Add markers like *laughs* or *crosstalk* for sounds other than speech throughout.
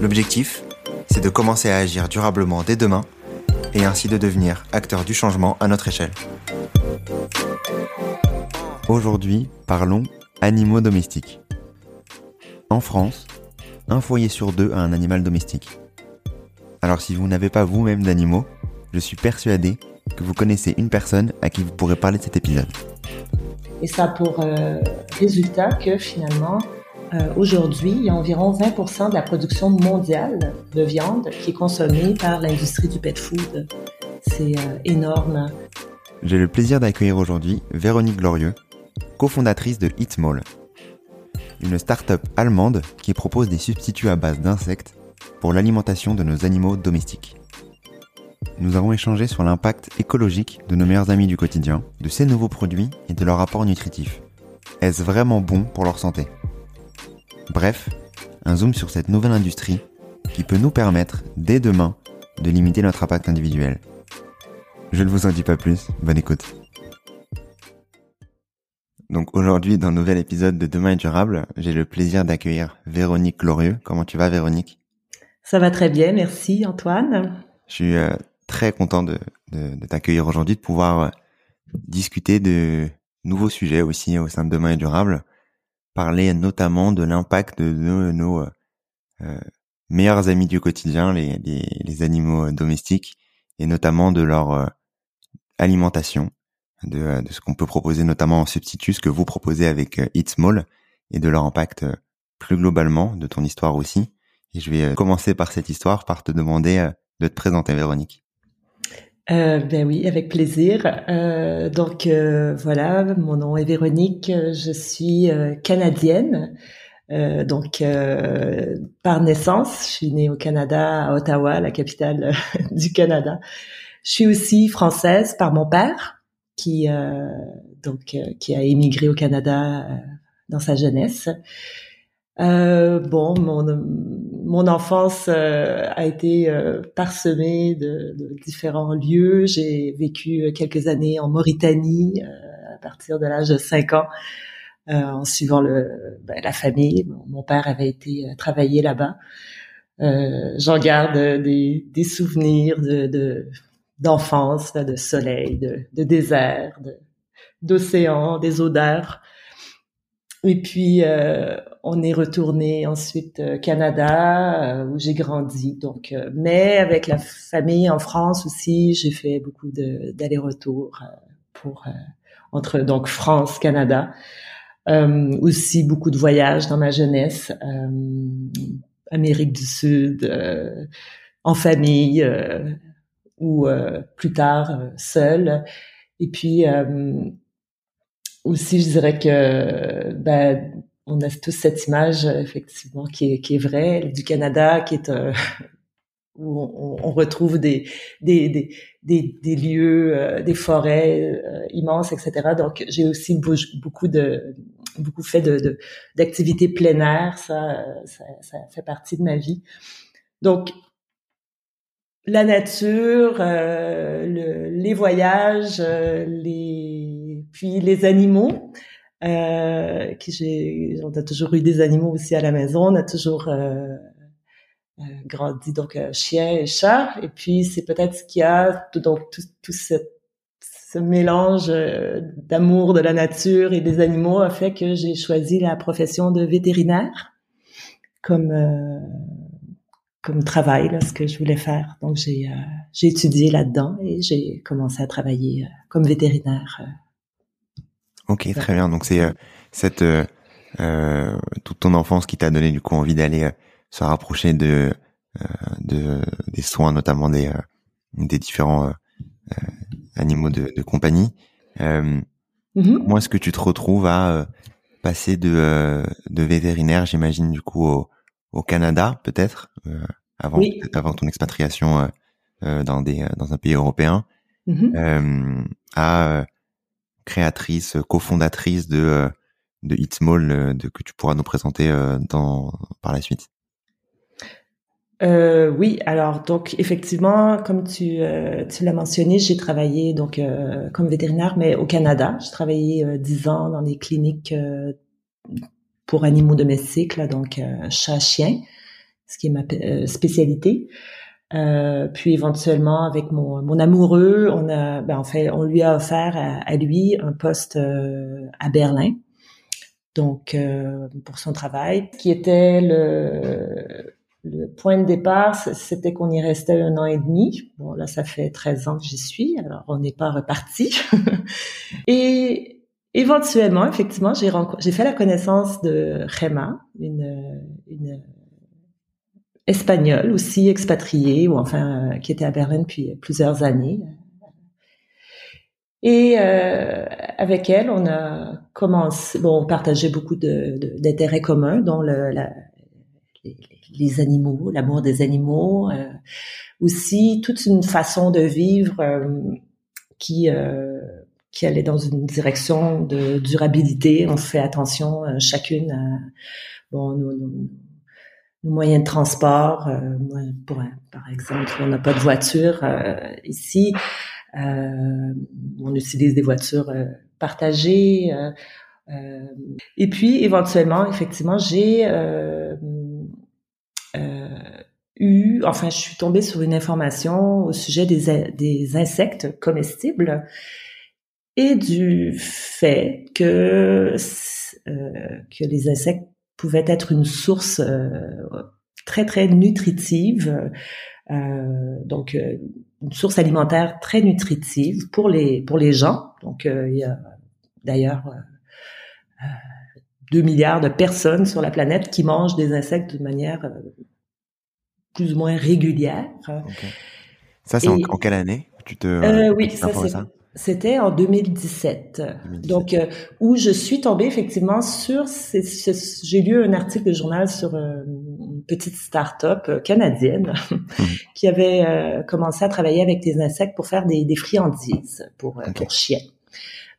L'objectif, c'est de commencer à agir durablement dès demain et ainsi de devenir acteur du changement à notre échelle. Aujourd'hui, parlons animaux domestiques. En France, un foyer sur deux a un animal domestique. Alors si vous n'avez pas vous-même d'animaux, je suis persuadé que vous connaissez une personne à qui vous pourrez parler de cet épisode. Et ça a pour euh, résultat que finalement, euh, aujourd'hui, il y a environ 20% de la production mondiale de viande qui est consommée par l'industrie du pet food. C'est euh, énorme. J'ai le plaisir d'accueillir aujourd'hui Véronique Glorieux, cofondatrice de Eatmall, une start-up allemande qui propose des substituts à base d'insectes pour l'alimentation de nos animaux domestiques. Nous avons échangé sur l'impact écologique de nos meilleurs amis du quotidien, de ces nouveaux produits et de leur apport nutritif. Est-ce vraiment bon pour leur santé? Bref, un zoom sur cette nouvelle industrie qui peut nous permettre, dès demain, de limiter notre impact individuel. Je ne vous en dis pas plus, bonne écoute. Donc aujourd'hui, dans le nouvel épisode de Demain est durable, j'ai le plaisir d'accueillir Véronique Glorieux. Comment tu vas Véronique? Ça va très bien, merci Antoine. Je suis euh, très content de, de, t'accueillir aujourd'hui, de pouvoir euh, discuter de nouveaux sujets aussi au sein de Demain est durable, parler notamment de l'impact de, nos euh, meilleurs amis du quotidien, les, animaux domestiques, et notamment de leur alimentation de, ce qu'on peut proposer notamment en substitut, ce que vous proposez avec euh, Eat Small et de leur impact euh, plus globalement, de ton histoire aussi. Et je vais euh, commencer par cette histoire, par te demander de te présenter, Véronique. Euh, ben oui, avec plaisir. Euh, donc euh, voilà, mon nom est Véronique, je suis canadienne. donc par naissance, je suis née au Canada, à Ottawa, la capitale *laughs* du Canada. Je suis aussi française par mon père, qui euh, donc euh, qui a émigré au Canada euh, dans sa jeunesse. Bon, mon, mon enfance a été parsemée de, de, différents lieux. J'ai vécu quelques années en Mauritanie à partir de l'âge de 5 ans, en suivant le, ben, la famille. Mon, père avait été travailler là-bas. J'en garde des, des souvenirs de, de d'enfance, de soleil, de, de désert, d'océan, des odeurs. Et puis euh, on est retourné ensuite au euh, Canada euh, où j'ai grandi. Donc, mais avec la famille en France aussi, j'ai fait beaucoup d'allers-retours pour entre donc France, Canada. aussi beaucoup de voyages dans ma jeunesse, Amérique du Sud, en famille ou euh, plus tard euh, seul. Et puis euh, aussi, je dirais que ben, on a tous cette image effectivement qui est, qui est vraie du Canada, qui est *laughs* où on, on, retrouve des des, des, des, des lieux, des forêts immenses, etc. Donc j'ai aussi beaucoup de beaucoup fait de d'activités plein air, ça, ça, ça fait partie de ma vie. Donc la nature, euh, le, les voyages, euh, les puis les animaux. Euh, on a toujours eu des animaux aussi à la maison. On a toujours euh, euh grandi donc chien et chat. Et puis c'est peut-être ce qu'il y a donc tout, ce, mélange d'amour de la nature et des animaux a fait que j'ai choisi la profession de vétérinaire comme comme travail, là, ce que je voulais faire. Donc, j'ai, j'ai étudié là-dedans et j'ai commencé à travailler comme vétérinaire. Euh. Ok, très bien. Donc, c'est cette toute ton enfance qui t'a donné du coup envie d'aller se rapprocher de, de des soins, notamment des des différents animaux de, de compagnie. Mm-hmm. Comment est-ce que tu te retrouves à passer de de vétérinaire, j'imagine du coup au au Canada, peut-être, avant, avant ton expatriation dans des dans un pays européen, mm-hmm. à créatrice, cofondatrice de de It's Small, de que tu pourras nous présenter dans par la suite. Euh, oui, alors donc effectivement, comme tu, euh, tu l'as mentionné, j'ai travaillé donc euh, comme vétérinaire, mais au Canada. J'ai travaillé dix ans dans des cliniques pour animaux domestiques, donc chat, chien, ce qui est ma spécialité. Puis éventuellement avec mon, mon amoureux, on a, ben, en fait, on lui a offert à, à lui un poste à Berlin, donc pour son travail, qui était le le point de départ, c'était qu'on y restait un an et demi. Bon, là, ça fait 13 ans que j'y suis, alors on n'est pas reparti. *laughs* et éventuellement, effectivement, j'ai fait la connaissance de Rema, une, une espagnole aussi expatriée, ou enfin, euh, qui était à Berlin depuis plusieurs années. Et euh, avec elle, on a commencé, bon, on partageait beaucoup d'intérêts communs, dont le, la, les, animaux, l'amour des animaux, euh, aussi toute une façon de vivre euh, qui euh, qui allait dans une direction de durabilité. On fait attention chacune à bon, nos, nos, moyens de transport. pour, par exemple, on n'a pas de voiture ici. on utilise des voitures partagées. et puis, éventuellement, effectivement, j'ai euh, eu, enfin, je suis tombée sur une information au sujet des, des insectes comestibles et du fait que euh, que les insectes pouvaient être une source euh, très très nutritive, euh, donc euh, une source alimentaire très nutritive pour les pour les gens. Donc il y a d'ailleurs 2 milliards de personnes sur la planète qui mangent des insectes de manière euh, plus ou moins régulière. Ça, c'est en, quelle année? Tu te, euh, Oui, ça, c'était en 2017. Donc, euh, où je suis tombée effectivement sur, j'ai lu un article de journal sur une petite start-up canadienne mhm. *laughs* qui avait commencé à travailler avec des insectes pour faire des, friandises pour, pour chiens.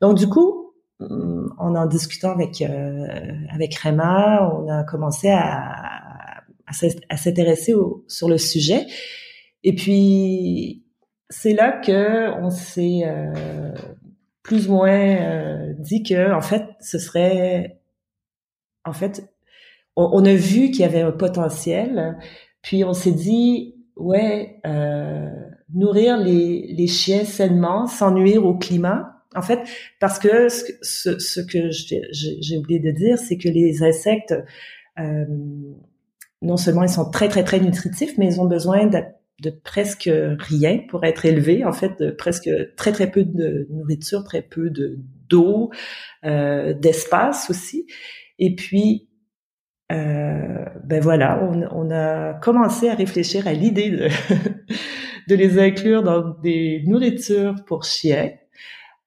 Donc, du coup, en en discutant avec euh, avec Rema, on a commencé à, à, s'intéresser sur le sujet. Et puis c'est là que on s'est euh, plus ou moins euh, dit que en fait ce serait en fait on, a vu qu'il y avait un potentiel puis on s'est dit ouais euh, nourrir les, les chiens sainement sans nuire au climat. En fait, parce que ce, ce que j'ai oublié de dire, c'est que les insectes, euh, non seulement ils sont très très très nutritifs, mais ils ont besoin de, de presque rien pour être élevés. En fait, de presque très très peu de nourriture, très peu de d'eau, euh, d'espace aussi. Et puis, euh, ben voilà, on, on, a commencé à réfléchir à l'idée de, *laughs* de les inclure dans des nourritures pour chiens.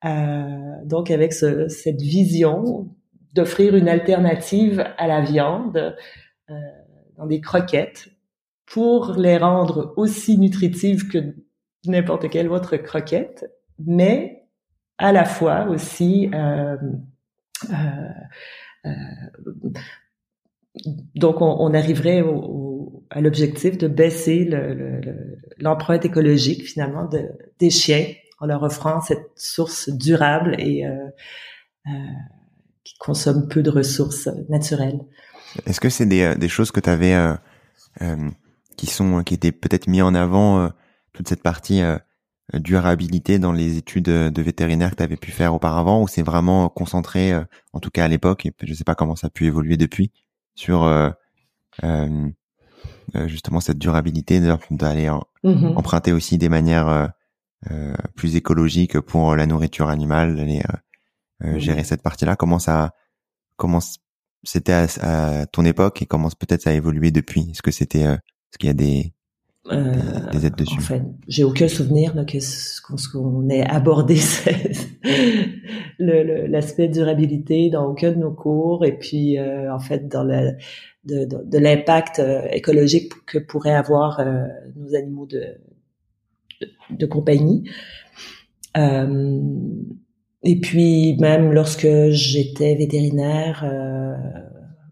Euh, donc avec ce, cette vision d'offrir une alternative à la viande euh, dans des croquettes pour les rendre aussi nutritives que n'importe quelle autre croquette, mais à la fois aussi euh, euh, euh donc on, on arriverait au, à l'objectif de baisser l'empreinte le, écologique finalement de, des chiens en leur offrant cette source durable et euh, euh, qui consomme peu de ressources naturelles. Est-ce que c'est des, des choses que tu avais euh, qui sont qui étaient peut-être mis en avant toute cette partie durabilité dans les études de vétérinaire que tu avais pu faire auparavant ou c'est vraiment concentré en tout cas à l'époque et je sais pas comment ça a pu évoluer depuis sur justement cette durabilité d'aller mm-hmm. emprunter aussi des manières euh, plus écologique pour la nourriture animale, euh, euh, gérer cette partie-là. Comment ça, comment c'était à, ton époque et comment peut-être ça a évolué depuis? Est-ce que c'était, est-ce qu'il y a des euh, des aides dessus. Enfin, j'ai aucun souvenir là, que qu'on ait abordé *laughs* l'aspect durabilité dans aucun de nos cours et puis euh, en fait dans le, de, de, de l'impact euh, écologique que pourraient avoir euh, nos animaux de, de, de compagnie. et puis même lorsque j'étais vétérinaire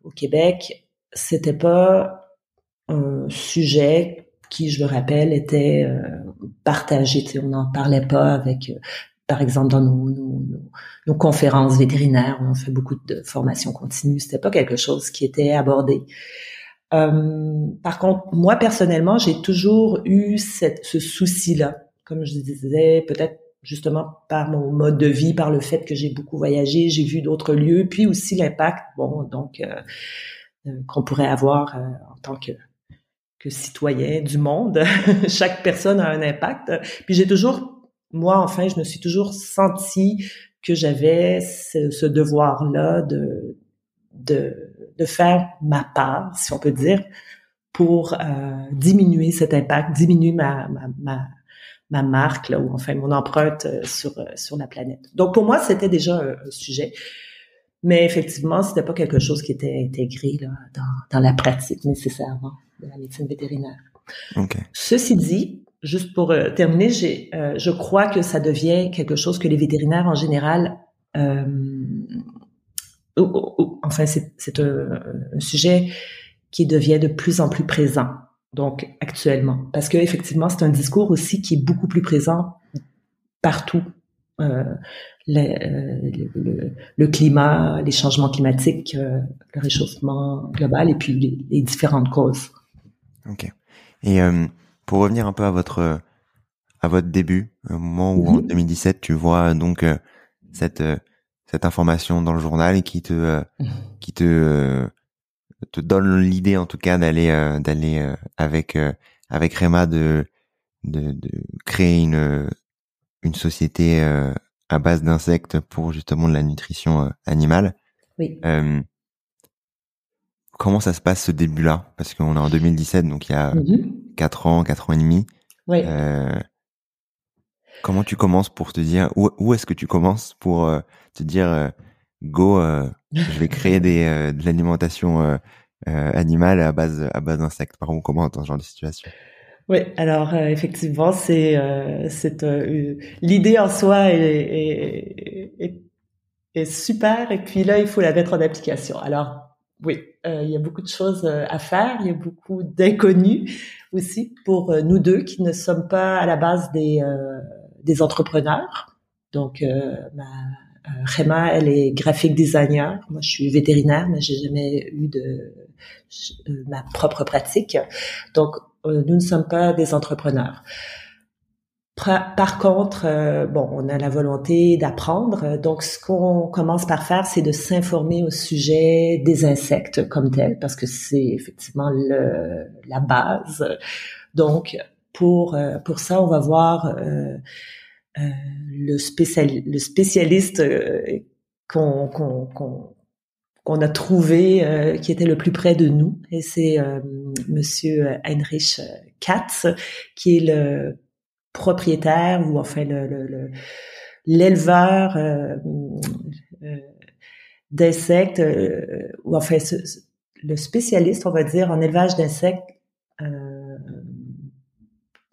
au Québec, c'était pas un sujet qui, je le rappelle, était euh, partagé. on n'en parlait pas avec, euh, par exemple, dans nos, nos, nos, conférences vétérinaires, on fait beaucoup de formations continues. C'était pas quelque chose qui était abordé. Euh, par contre, moi personnellement, j'ai toujours eu ce souci-là, comme je disais, peut-être justement par mon mode de vie, par le fait que j'ai beaucoup voyagé, j'ai vu d'autres lieux, puis aussi l'impact, bon, donc euh, euh qu'on pourrait avoir en tant que que citoyen du monde. *laughs* Chaque personne a un impact. Puis j'ai toujours, moi enfin, je me suis toujours senti que j'avais ce, devoir-là de, de, de faire ma part, si on peut dire, pour euh, diminuer cet impact, diminuer ma, ma, ma, ma marque, là, ou enfin mon empreinte euh, sur, euh, sur la planète. Donc pour moi, c'était déjà un, sujet. Mais effectivement, c'était pas quelque chose qui était intégré là, dans, dans la pratique nécessairement de la médecine vétérinaire. Ceci dit, juste pour euh, terminer, j'ai, euh, je crois que ça devient quelque chose que les vétérinaires en général, euh, enfin c'est, c'est un, sujet qui devient de plus en plus présent. Donc actuellement, parce que effectivement c'est un discours aussi qui est beaucoup plus présent partout. Le, le, climat, les changements climatiques, le réchauffement global et puis les, les différentes causes. Ok. Et euh, pour revenir un peu à votre à votre début, au moment où en 2017 mhm. tu vois donc euh, cette euh, cette information dans le journal et qui te mhm. qui te te donne l'idée en tout cas d'aller d'aller avec avec Rema de, de, de créer une une société à base d'insectes pour justement de la nutrition animale. Oui. Comment ça se passe ce début-là? Parce qu'on est en 2017, donc il y a mhm. quatre ans, quatre ans et demi. Oui. Euh, comment tu commences pour te dire où, où est-ce que tu commences pour euh, te dire euh, go, je vais créer *laughs* des, de l'alimentation animale à base à base d'insectes? Par où comment dans ce genre de situation? Oui, alors effectivement, c'est c'est l'idée en soi est, est, est, super, et puis là il faut la mettre en application. Alors oui, euh, il y a beaucoup de choses euh, à faire, il y a beaucoup d'inconnus aussi pour euh, nous deux qui ne sommes pas à la base des, des entrepreneurs. Donc, ma, Rema, elle est graphic designer. Moi, je suis vétérinaire, mais j'ai jamais eu de ma propre pratique. Donc, nous ne sommes pas des entrepreneurs. Par contre, euh, bon, on a la volonté d'apprendre. Donc, ce qu'on commence par faire, c'est de s'informer au sujet des insectes comme tels, parce que c'est effectivement le, la base. Donc, pour euh, pour ça, on va voir euh, le, spécial, le spécialiste qu'on qu'on qu'on a trouvé qui était le plus près de nous, et c'est Monsieur Heinrich Katz, qui est le propriétaire ou enfin le, l'éleveur euh, euh, d'insectes euh, ou enfin le spécialiste on va dire en élevage d'insectes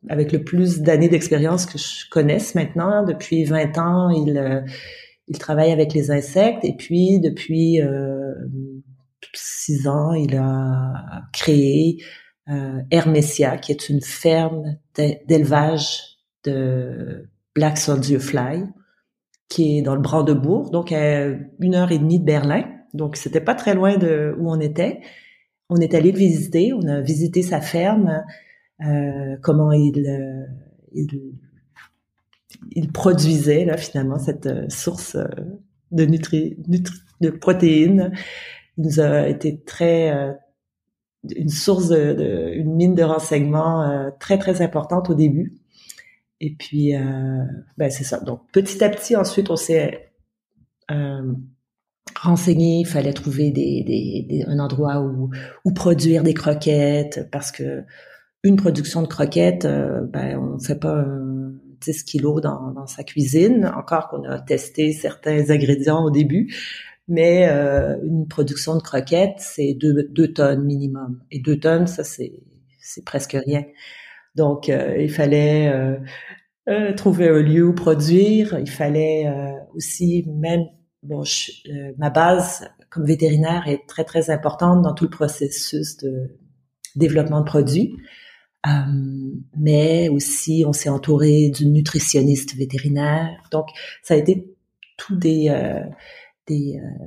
avec le plus d'années d'expérience que je connaisse maintenant depuis 20 ans il il travaille avec les insectes et puis depuis six ans il a créé euh, Hermesia, qui est une ferme d'élevage de Black Soldier Fly, qui est dans le Brandebourg, donc à une heure et demie de Berlin. Donc c'était pas très loin de où on était. On est allé le visiter, on a visité sa ferme, euh, comment il, euh, il, il produisait là finalement cette euh, source de nutri, de protéines. Il nous a été très une source de, une mine de renseignements euh, très très importante au début. Et puis euh, ben c'est ça. Donc petit à petit ensuite on s'est euh, renseigné, il fallait trouver des, des, un endroit où, où produire des croquettes parce que une production de croquettes, euh, ben on fait pas 10 kilos dans, dans, sa cuisine. Encore qu'on a testé certains ingrédients au début, mais euh, une production de croquettes, c'est deux, deux tonnes minimum. Et deux tonnes, ça c'est presque rien. Donc euh, il fallait euh, trouver un lieu où produire. Il fallait aussi même bon ma base comme vétérinaire est très très importante dans tout le processus de développement de produits. Euh, mais aussi on s'est entouré d'une nutritionniste vétérinaire. Donc ça a été tout des euh, des, euh,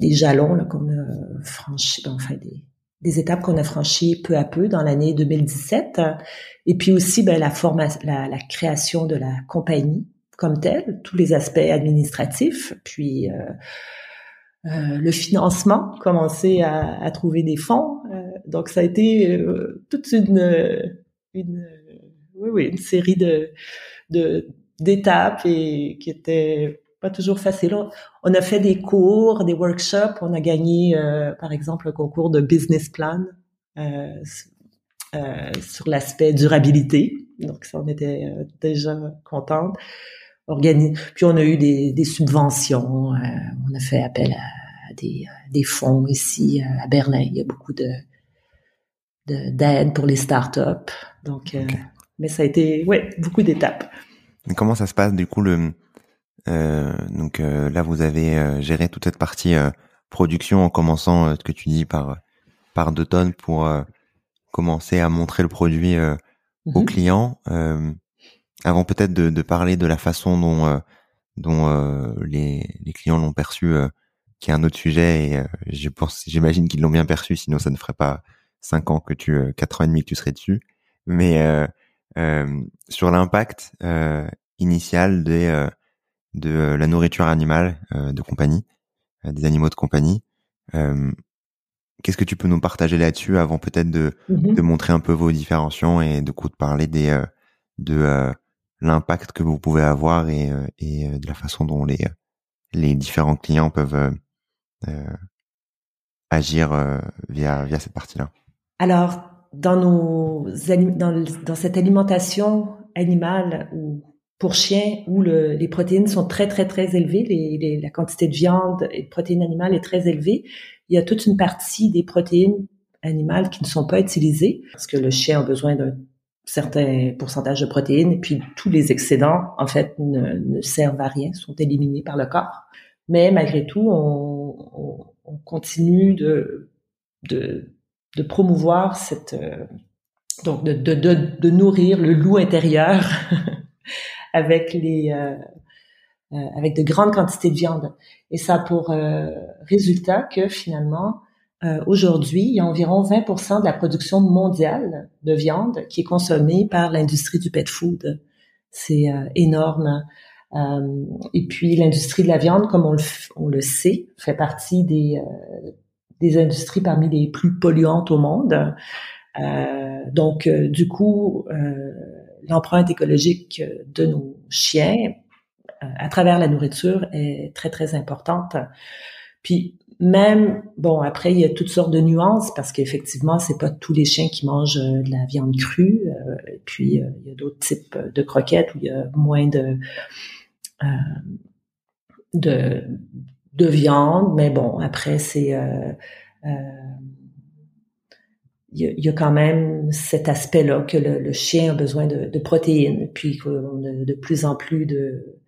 des jalons qu'on a franchi, ben, enfin des, des étapes qu'on a franchies peu à peu dans l'année 2017. Et puis aussi ben, la, la, la, création de la compagnie comme telle, tous les aspects administratifs, puis euh, le financement, commencer à, à, trouver des fonds. Euh, donc ça a été euh, toute une, une, oui, oui, une série de, de d'étapes et qui était pas toujours facile. On a fait des cours, des workshops. On a gagné, par exemple, un concours de business plan sur l'aspect durabilité. Donc ça, on était déjà contente. Puis on a eu des, des subventions, euh, on a fait appel à des, des fonds ici euh, à Berlin. Il y a beaucoup de d'aide pour les startups. Donc, euh, mais ça a été, ouais, beaucoup d'étapes. Comment ça se passe du coup le euh, donc là vous avez géré toute cette partie production en commençant ce que tu dis par par deux tonnes pour commencer à montrer le produit aux mhm. clients avant peut-être de, de, parler de la façon dont euh, dont euh, les, les, clients l'ont perçu, euh, qui est un autre sujet et je pense, j'imagine qu'ils l'ont bien perçu, sinon ça ne ferait pas cinq ans que tu, quatre ans et demi que tu serais dessus. Mais sur l'impact initial des de la nourriture animale de compagnie, des animaux de compagnie. Qu'est-ce que tu peux nous partager là-dessus avant peut-être de, mm-hmm. de montrer un peu vos différenciations et de coup de parler des de l'impact que vous pouvez avoir et, euh, et euh, de la façon dont les, les différents clients peuvent euh, agir via, via cette partie-là Alors, dans, nos, dans, dans cette alimentation animale ou pour chiens où le, les protéines sont très très très élevées, les, les, la quantité de viande et de protéines animales est très élevée, il y a toute une partie des protéines animales qui ne sont pas utilisées parce que le chien a besoin d'un certains pourcentages de protéines, et puis tous les excédents, en fait, ne, ne, servent à rien, sont éliminés par le corps. Mais malgré tout, on, on, on continue de, de, de, promouvoir cette... Euh, donc, de, de, de, nourrir le loup intérieur *laughs* avec les... Euh, euh, avec de grandes quantités de viande. Et ça a pour euh, résultat que finalement, euh, aujourd'hui, il y a environ 20% de la production mondiale de viande qui est consommée par l'industrie du pet food. C'est euh, énorme. Euh, et puis l'industrie de la viande, comme on le, on le sait, fait partie des, des industries parmi les plus polluantes au monde. donc, du coup, l'empreinte écologique de nos chiens à travers la nourriture est très, très importante. Puis même bon après il y a toutes sortes de nuances parce qu'effectivement c'est pas tous les chiens qui mangent euh, de la viande crue euh, puis euh, il y a d'autres types de croquettes où il y a moins de de viande mais bon après c'est il y, a, quand même cet aspect-là que le, chien a besoin de, de protéines, puis qu'on a de plus en plus de,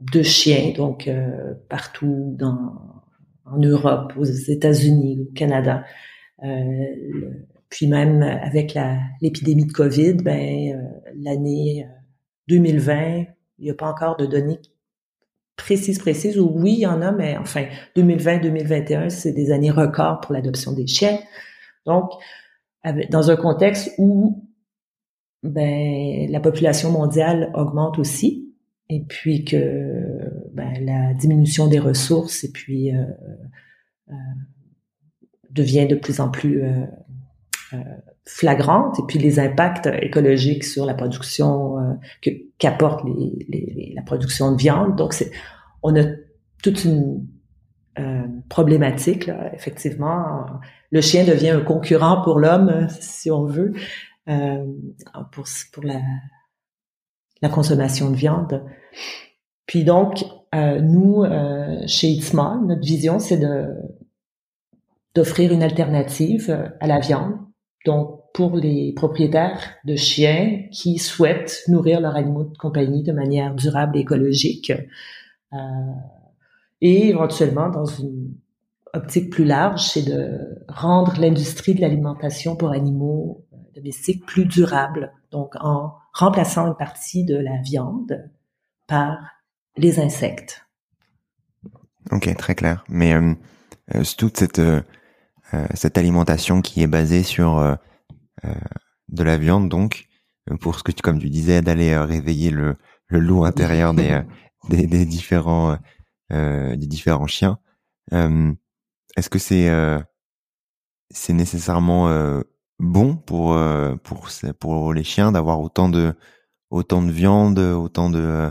de chiens, donc partout dans en Europe, aux États-Unis, au Canada. Euh, puis même avec l'épidémie de Covid, ben euh, l'année 2020, euh, il n'y a pas encore de données précises, précises, ou oui, il y en a, mais enfin, 2020-2021, c'est des années records pour l'adoption des chiens. Donc, dans un contexte où ben, la population mondiale augmente aussi, et puis que ben, la diminution des ressources et puis euh, euh, devient de plus en plus euh, flagrante et puis les impacts écologiques sur la production que qu'apporte les, les, la production de viande. Donc on a toute une problématique là, effectivement le chien devient un concurrent pour l'homme si on veut pour pour la la consommation de viande. Puis donc, nous, chez Itzma, notre vision, c'est de d'offrir une alternative à la viande. Donc, pour les propriétaires de chiens qui souhaitent nourrir leurs animaux de compagnie de manière durable et écologique, euh, et éventuellement dans une optique plus large, c'est de rendre l'industrie de l'alimentation pour animaux euh, domestiques plus durable, donc en remplaçant une partie de la viande par les insectes. Ok, très clair. Mais euh, euh toute cette cette alimentation qui est basée sur euh, de la viande donc euh, pour ce que tu comme tu disais d'aller euh, réveiller le, le loup intérieur des, des, des différents des différents chiens. Est-ce que c'est c'est nécessairement bon pour pour pour les chiens d'avoir autant de autant de viande, autant de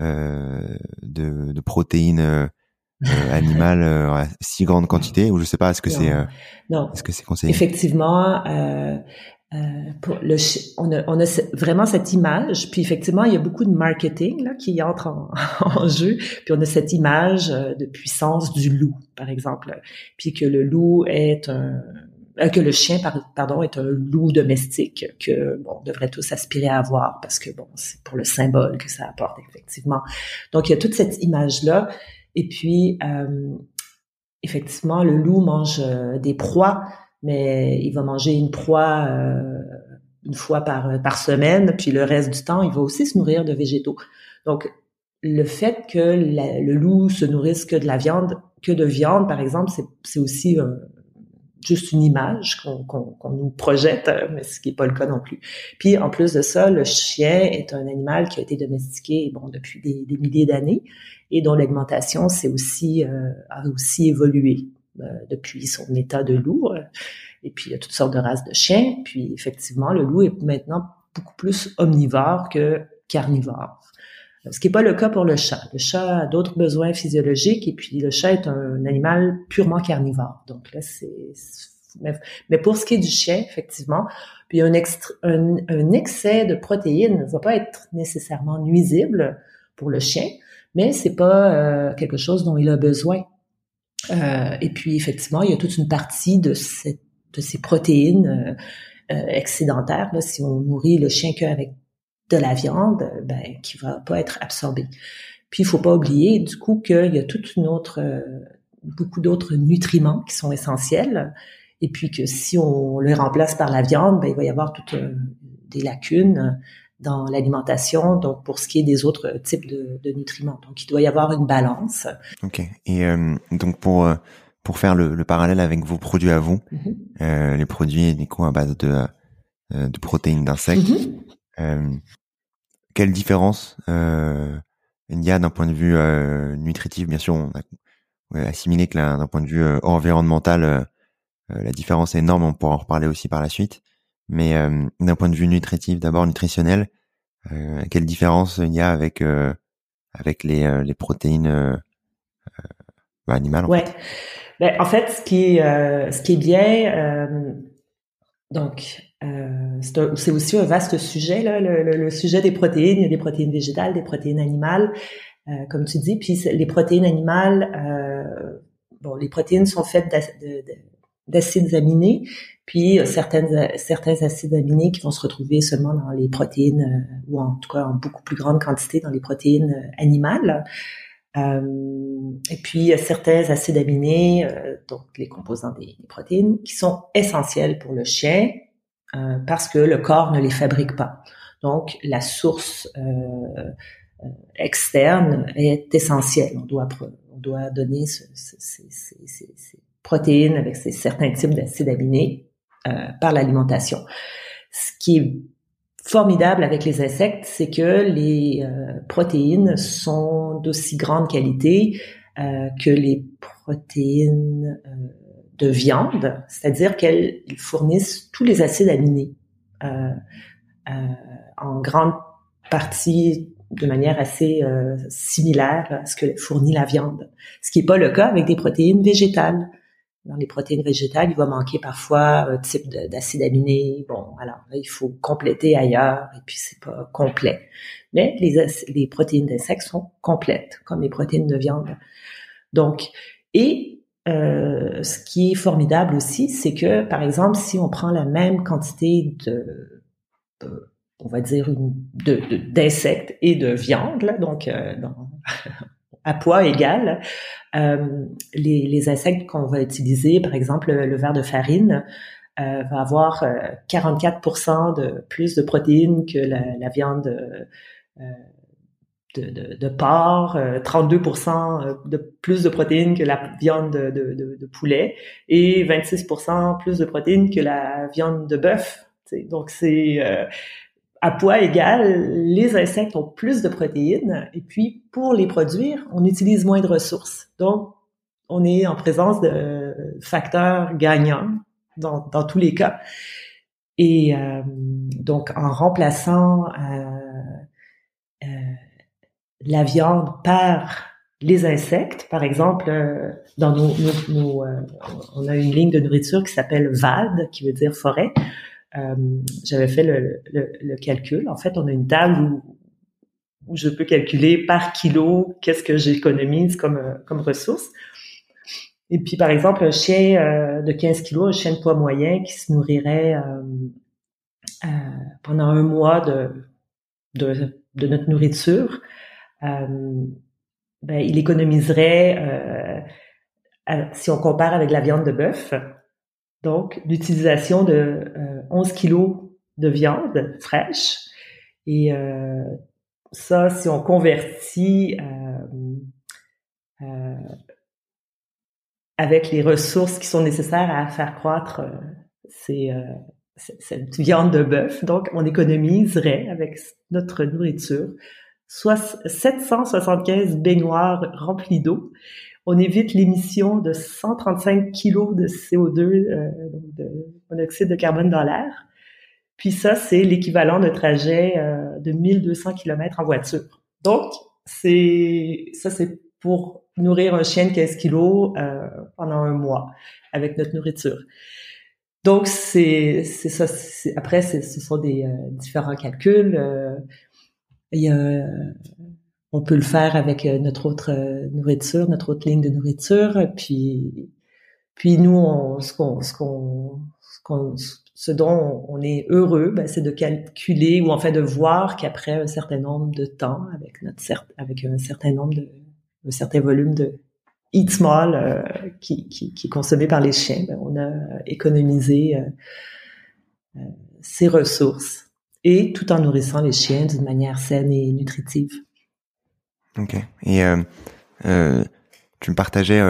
euh, de, de, protéines *laughs* animales à si grande quantité? Ou je sais pas est-ce que c'est. Est-ce que c'est conseillé? Effectivement, euh, pour le, on, a, on a vraiment cette image, puis effectivement, il y a beaucoup de marketing là, qui entre en, *laughs* en jeu, puis on a cette image euh, de puissance du loup, par exemple, puis que le loup est un euh, que le chien, pardon, est un loup domestique que bon, on devrait tous aspirer à avoir parce que bon, c'est pour le symbole que ça apporte effectivement. Donc il y a toute cette image là, et puis euh, effectivement, le loup mange euh, des proies, mais il va manger une proie euh, une fois par, par semaine, puis le reste du temps, il va aussi se nourrir de végétaux. Donc, le fait que le loup se nourrisse que de la viande, que de viande, par exemple, c'est aussi euh, juste une image qu'on nous projette, mais ce qui n'est pas le cas non plus. Puis en plus de ça, le chien est un animal qui a été domestiqué bon depuis des, des milliers d'années et dont l'augmentation s'est aussi euh, a aussi évolué euh, depuis son état de loup. Et puis il y a toutes sortes de races de chiens. Puis effectivement, le loup est maintenant beaucoup plus omnivore que carnivore. Ce qui n'est pas le cas pour le chat. Le chat a d'autres besoins physiologiques et puis le chat est un animal purement carnivore. Donc là, c'est mais pour ce qui est du chien, effectivement, puis un, un, un excès de protéines ne va pas être nécessairement nuisible pour le chien, mais c'est pas euh, quelque chose dont il a besoin. Euh, et puis effectivement, il y a toute une partie de, cette, de ces protéines euh, euh excédentaires. Là, si on nourrit le chien qu'avec de la viande, ben qui va pas être absorbée. Puis il faut pas oublier du coup qu'il y a toute une autre, euh, beaucoup d'autres nutriments qui sont essentiels. Et puis que si on les remplace par la viande, ben, il va y avoir toutes des lacunes dans l'alimentation, donc pour ce qui est des autres types de, de, nutriments. Donc il doit y avoir une balance. Ok. Et euh, donc pour euh, pour faire le, le, parallèle avec vos produits à vous, mm-hmm. euh, les produits du coup à base de de protéines d'insectes, mm-hmm. quelle différence il y a d'un point de vue nutritif? Bien sûr, on a assimilé que d'un point de vue environnemental, la différence est énorme. On pourra en reparler aussi par la suite. Mais euh, d'un point de vue nutritif, d'abord nutritionnel, euh, quelle différence il y a avec euh, avec les, les protéines bah, animales en Ouais. Fait. Ben, en fait, ce qui est ce qui est bien, donc c'est aussi un vaste sujet là, le, le, sujet des protéines. Il y a des protéines végétales, des protéines animales, comme tu dis. Puis les protéines animales, bon, les protéines sont faites d'acides aminés, puis euh, certaines, euh, certains acides aminés qui vont se retrouver seulement dans les protéines, euh, ou en tout cas en beaucoup plus grande quantité dans les protéines animales. Euh, et puis certains acides aminés, donc les composants des, protéines, qui sont essentiels pour le chien euh, parce que le corps ne les fabrique pas. Donc la source externe est essentielle. On doit, on doit donner ce, ces, ces, ces, protéines avec ces, certains types d'acides aminés euh, par l'alimentation. Ce qui est formidable avec les insectes, c'est que les euh, protéines sont d'aussi grande qualité euh, que les protéines de viande, c'est-à-dire qu'elles fournissent tous les acides aminés en grande partie de manière assez similaire à ce que fournit la viande, ce qui n'est pas le cas avec des protéines végétales dans les protéines végétales, il va manquer parfois un type d'acide aminé. Bon, alors il faut compléter ailleurs et puis c'est pas complet. Mais les, les protéines d'insectes sont complètes, comme les protéines de viande. Donc, et euh, ce qui est formidable aussi, c'est que, par exemple, si on prend la même quantité de, on va dire, d'insectes et de viande, là, donc euh, *laughs* à poids égal, euh, les, les, insectes qu'on va utiliser, par exemple le, verre de farine, euh, va avoir 44% de plus de protéines que la, la viande de, de, de porc, 32% de plus de protéines que la viande de, de, de poulet et 26% plus de protéines que la viande de bœuf. Donc c'est à poids égal, les insectes ont plus de protéines et puis pour les produire, on utilise moins de ressources. Donc, on est en présence de facteurs gagnants dans, tous les cas. Et euh, donc, en remplaçant euh, euh, la viande par les insectes, par exemple, dans nos, nos, on a une ligne de nourriture qui s'appelle VAD, qui veut dire forêt. Euh, j'avais fait le, calcul. En fait, on a une table où, je peux calculer par kilo qu'est-ce que j'économise comme, euh, comme ressource. Et puis, par exemple, un chien euh, de 15 kilos, un chien de poids moyen qui se nourrirait pendant un mois de notre nourriture, ben, il économiserait, si on compare avec la viande de bœuf, donc l'utilisation de 11 kilos de viande fraîche. Et euh, ça, si on convertit euh, euh, avec les ressources qui sont nécessaires à faire croître cette viande de bœuf, donc on économiserait avec notre nourriture soit 775 baignoires remplies d'eau. On évite l'émission de 135 kilos de CO2, euh, de monoxyde de carbone dans l'air. Puis ça, c'est l'équivalent de trajet euh, de 1200 km en voiture. Donc, c'est ça, c'est pour nourrir un chien de 15 kilos euh, pendant un mois avec notre nourriture. Donc, c'est ça. Après, ce sont des euh, différents calculs. Euh, il y a, on peut le faire avec notre autre nourriture, notre autre ligne de nourriture. Puis, puis nous, on, ce qu'on ce qu'on ce dont on est heureux, ben, c'est de calculer ou en fait de voir qu'après un certain nombre de temps, avec notre avec un certain nombre de un certain volume de eat small euh, qui, qui, qui, est consommé par les chiens, ben, on a économisé euh, euh, ces ressources et tout en nourrissant les chiens d'une manière saine et nutritive. Ok. Et tu me partageais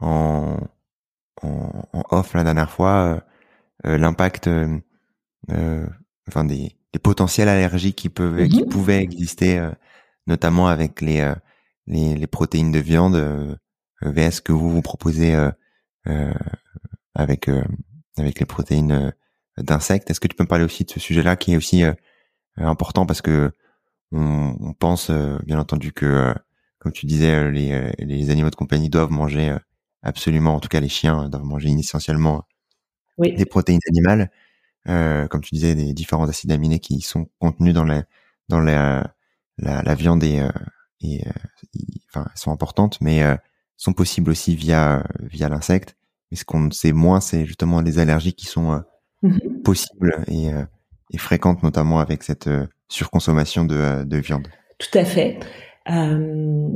en, en, en, off la dernière fois euh, l'impact, euh, euh, enfin des, des, potentiels allergies qui peuvent, qui mhm. pouvaient exister, notamment avec les, les, les protéines de viande, VS que vous vous proposez avec avec les protéines d'insectes. Est-ce que tu peux me parler aussi de ce sujet-là qui est aussi important parce que on, on pense bien entendu que, comme tu disais, les, les animaux de compagnie doivent manger absolument, en tout cas les chiens doivent manger essentiellement des protéines animales, euh, comme tu disais, des différents acides aminés qui sont contenus dans la dans la la, la viande et, euh, et euh, enfin sont importantes, mais euh, sont possibles aussi via via l'insecte. Mais ce qu'on sait moins, c'est justement les allergies qui sont mm-hmm. possibles et, et fréquentes, notamment avec cette surconsommation de, de viande. Tout à fait. Euh,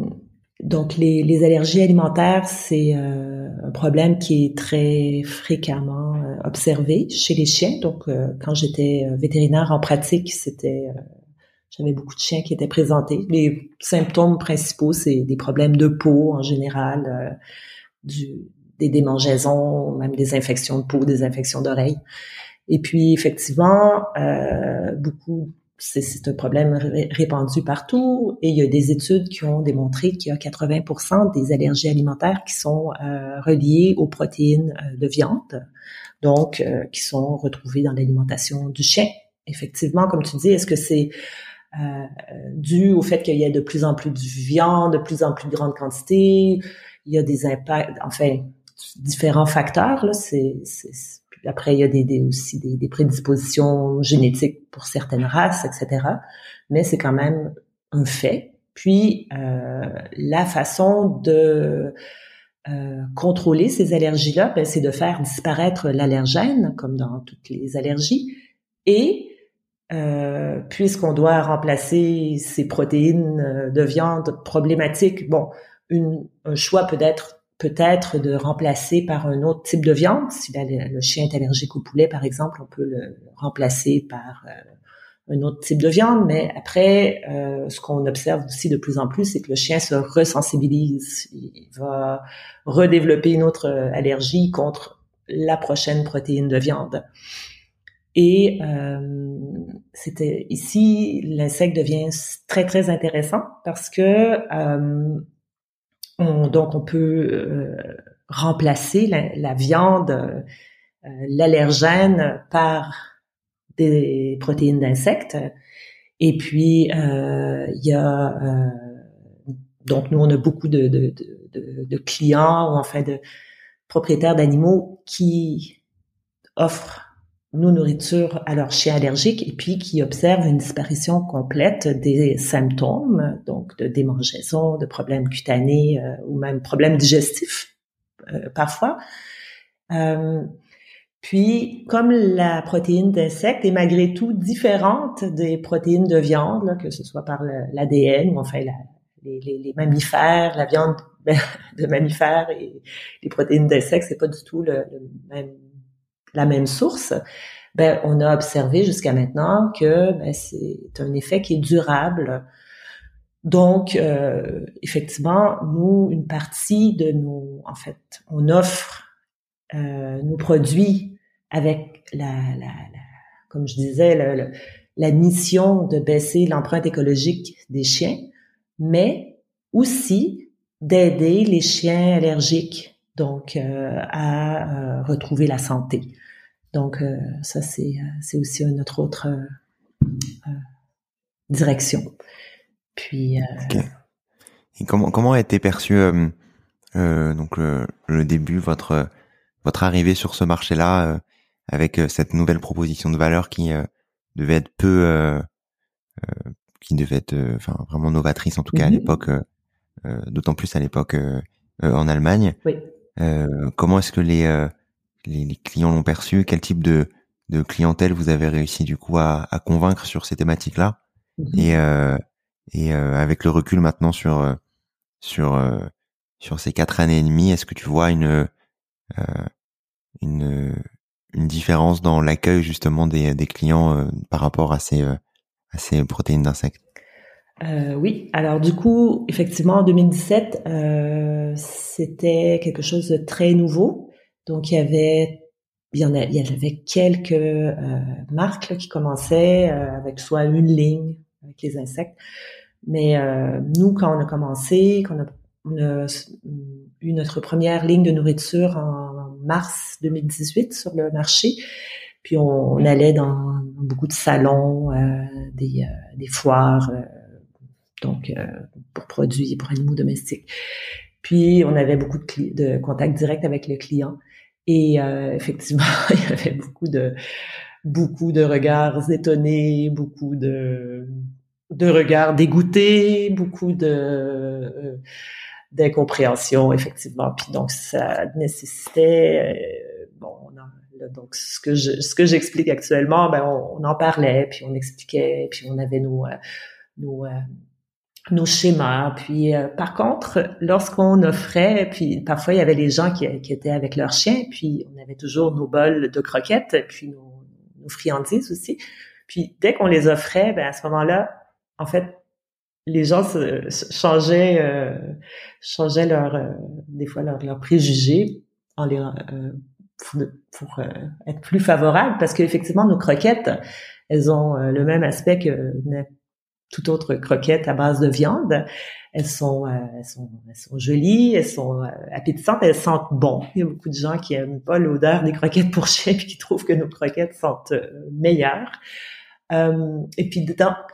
donc, les, les, allergies alimentaires, c'est euh, un problème qui est très fréquemment euh, observé chez les chiens. Donc, euh, quand j'étais vétérinaire en pratique, c'était j'avais beaucoup de chiens qui étaient présentés. Les symptômes principaux, c'est des problèmes de peau en général, du, des démangeaisons, même des infections de peau, des infections d'oreilles. Et puis, effectivement, beaucoup c'est un problème répandu partout et il y a des études qui ont démontré qu'il y a 80% des allergies alimentaires qui sont euh, reliées aux protéines euh, de viande, donc euh, qui sont retrouvées dans l'alimentation du chien. Effectivement, comme tu dis, est-ce que c'est dû au fait qu'il y a de plus en plus de viande, de plus en plus de grande quantité, il y a des impacts, enfin, différents facteurs. Là, c'est, après, il y a des, aussi des, des, prédispositions génétiques pour certaines races, etc. Mais c'est quand même un fait. Puis, euh, la façon de euh, contrôler ces allergies-là, ben, c'est de faire disparaître l'allergène, comme dans toutes les allergies, et euh, puisqu'on doit remplacer ces protéines euh, de viande problématiques, bon, une, un choix peut être peut-être de remplacer par un autre type de viande. Si le chien est allergique au poulet, par exemple, on peut le remplacer par euh, un autre type de viande. Mais après, euh, ce qu'on observe aussi de plus en plus, c'est que le chien se resensibilise. Il va redévelopper une autre allergie contre la prochaine protéine de viande. Et euh, c'était ici, l'insecte devient très très intéressant parce que euh, on, donc on peut euh, remplacer la, viande, euh, l'allergène par des protéines d'insectes. Et puis il y a donc nous on a beaucoup de clients ou enfin de propriétaires d'animaux qui offrent nos nourritures à leurs chiens allergiques et puis qui observent une disparition complète des symptômes, donc de démangeaison, de problèmes cutanés euh, ou même problèmes digestifs euh, parfois. Euh, puis, comme la protéine d'insecte est malgré tout différente des protéines de viande, que ce soit par l'ADN ou enfin les, mammifères, la viande *laughs* de mammifères et les protéines d'insectes, c'est pas du tout le même la même source, ben, on a observé jusqu'à maintenant que ben, c'est un effet qui est durable. Donc, euh, effectivement, nous, une partie de nos, en fait, on offre euh, nos produits avec la, la, la comme je disais, la, la mission de baisser l'empreinte écologique des chiens, mais aussi d'aider les chiens allergiques donc euh, à euh, retrouver la santé. Donc euh, ça c'est euh, c'est aussi notre autre euh, direction. Puis et comment comment a été perçu donc le, début votre votre arrivée sur ce marché-là avec cette nouvelle proposition de valeur qui devait être peu qui devait être enfin vraiment novatrice en tout cas à mm-hmm. l'époque d'autant plus à l'époque en Allemagne. Oui. comment est-ce que les les, clients l'ont perçu Quel type de, de clientèle vous avez réussi du coup à, à convaincre sur ces thématiques-là mhm. Et, euh, et euh, avec le recul maintenant sur euh, sur euh, sur ces quatre années et demie, est-ce que tu vois une une une différence dans l'accueil justement des, des clients par rapport à ces à ces protéines d'insectes? Euh, oui, alors du coup, effectivement, en 2017, euh, c'était quelque chose de très nouveau. Donc il y avait il y en a, avait quelques euh, marques qui commençaient euh, avec soit une ligne avec les insectes, mais euh, nous quand on a commencé, quand on a, eu notre première ligne de nourriture en mars 2018 sur le marché, puis on, allait dans, beaucoup de salons, des, des foires, donc pour produits pour animaux domestiques. Puis on avait beaucoup de, de contacts directs avec le client. Et euh, effectivement, *laughs* il y avait beaucoup de beaucoup de regards étonnés, beaucoup de de regards dégoûtés, beaucoup de euh, d'incompréhension effectivement. Puis donc ça nécessitait euh, bon donc ce que je, ce que j'explique actuellement, ben on, en parlait, puis on expliquait, puis on avait nos nos nos schémas. Puis euh, par contre, lorsqu'on offrait, puis parfois il y avait les gens qui, étaient avec leurs chiens, puis on avait toujours nos bols de croquettes, puis nos, friandises aussi. Puis dès qu'on les offrait, ben à ce moment-là, en fait, les gens se, changeaient, euh, changeaient leur, euh, des fois leur, leur préjugés en les, pour, pour être plus favorables, parce qu'effectivement nos croquettes, elles ont le même aspect que toute autre croquette à base de viande. Elles sont, euh, elles sont, elles sont jolies, elles sont euh, appétissantes, elles sentent bon. Il y a beaucoup de gens qui aiment pas l'odeur des croquettes pour chien *laughs* puis qui trouvent que nos croquettes sentent euh, meilleures. et puis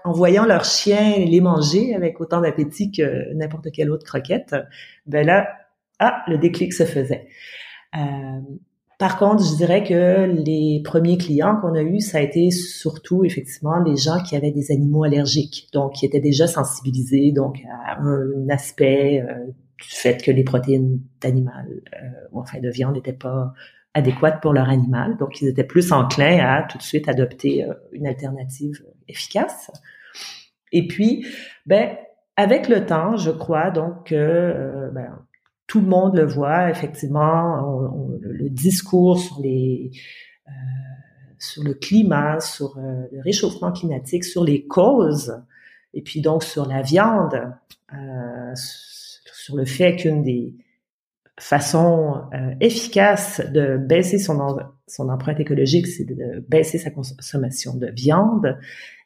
en voyant leur chien les manger avec autant d'appétit que n'importe quelle autre croquette, ben là, ah, le déclic se faisait. Par contre, je dirais que les premiers clients qu'on a eus, ça a été surtout effectivement des gens qui avaient des animaux allergiques, donc qui étaient déjà sensibilisés donc à un, aspect euh, du fait que les protéines d'animal euh, enfin de viande n'étaient pas adéquates pour leur animal, donc ils étaient plus enclins à tout de suite adopter euh, une alternative efficace. Et puis, ben avec le temps, je crois donc que ben, tout le monde le voit, effectivement, le discours sur les euh, sur le climat, sur euh, le réchauffement climatique, sur les causes, et puis donc sur la viande, euh, sur le fait qu'une des façons efficaces de baisser son, son empreinte écologique, c'est de baisser sa consommation de viande,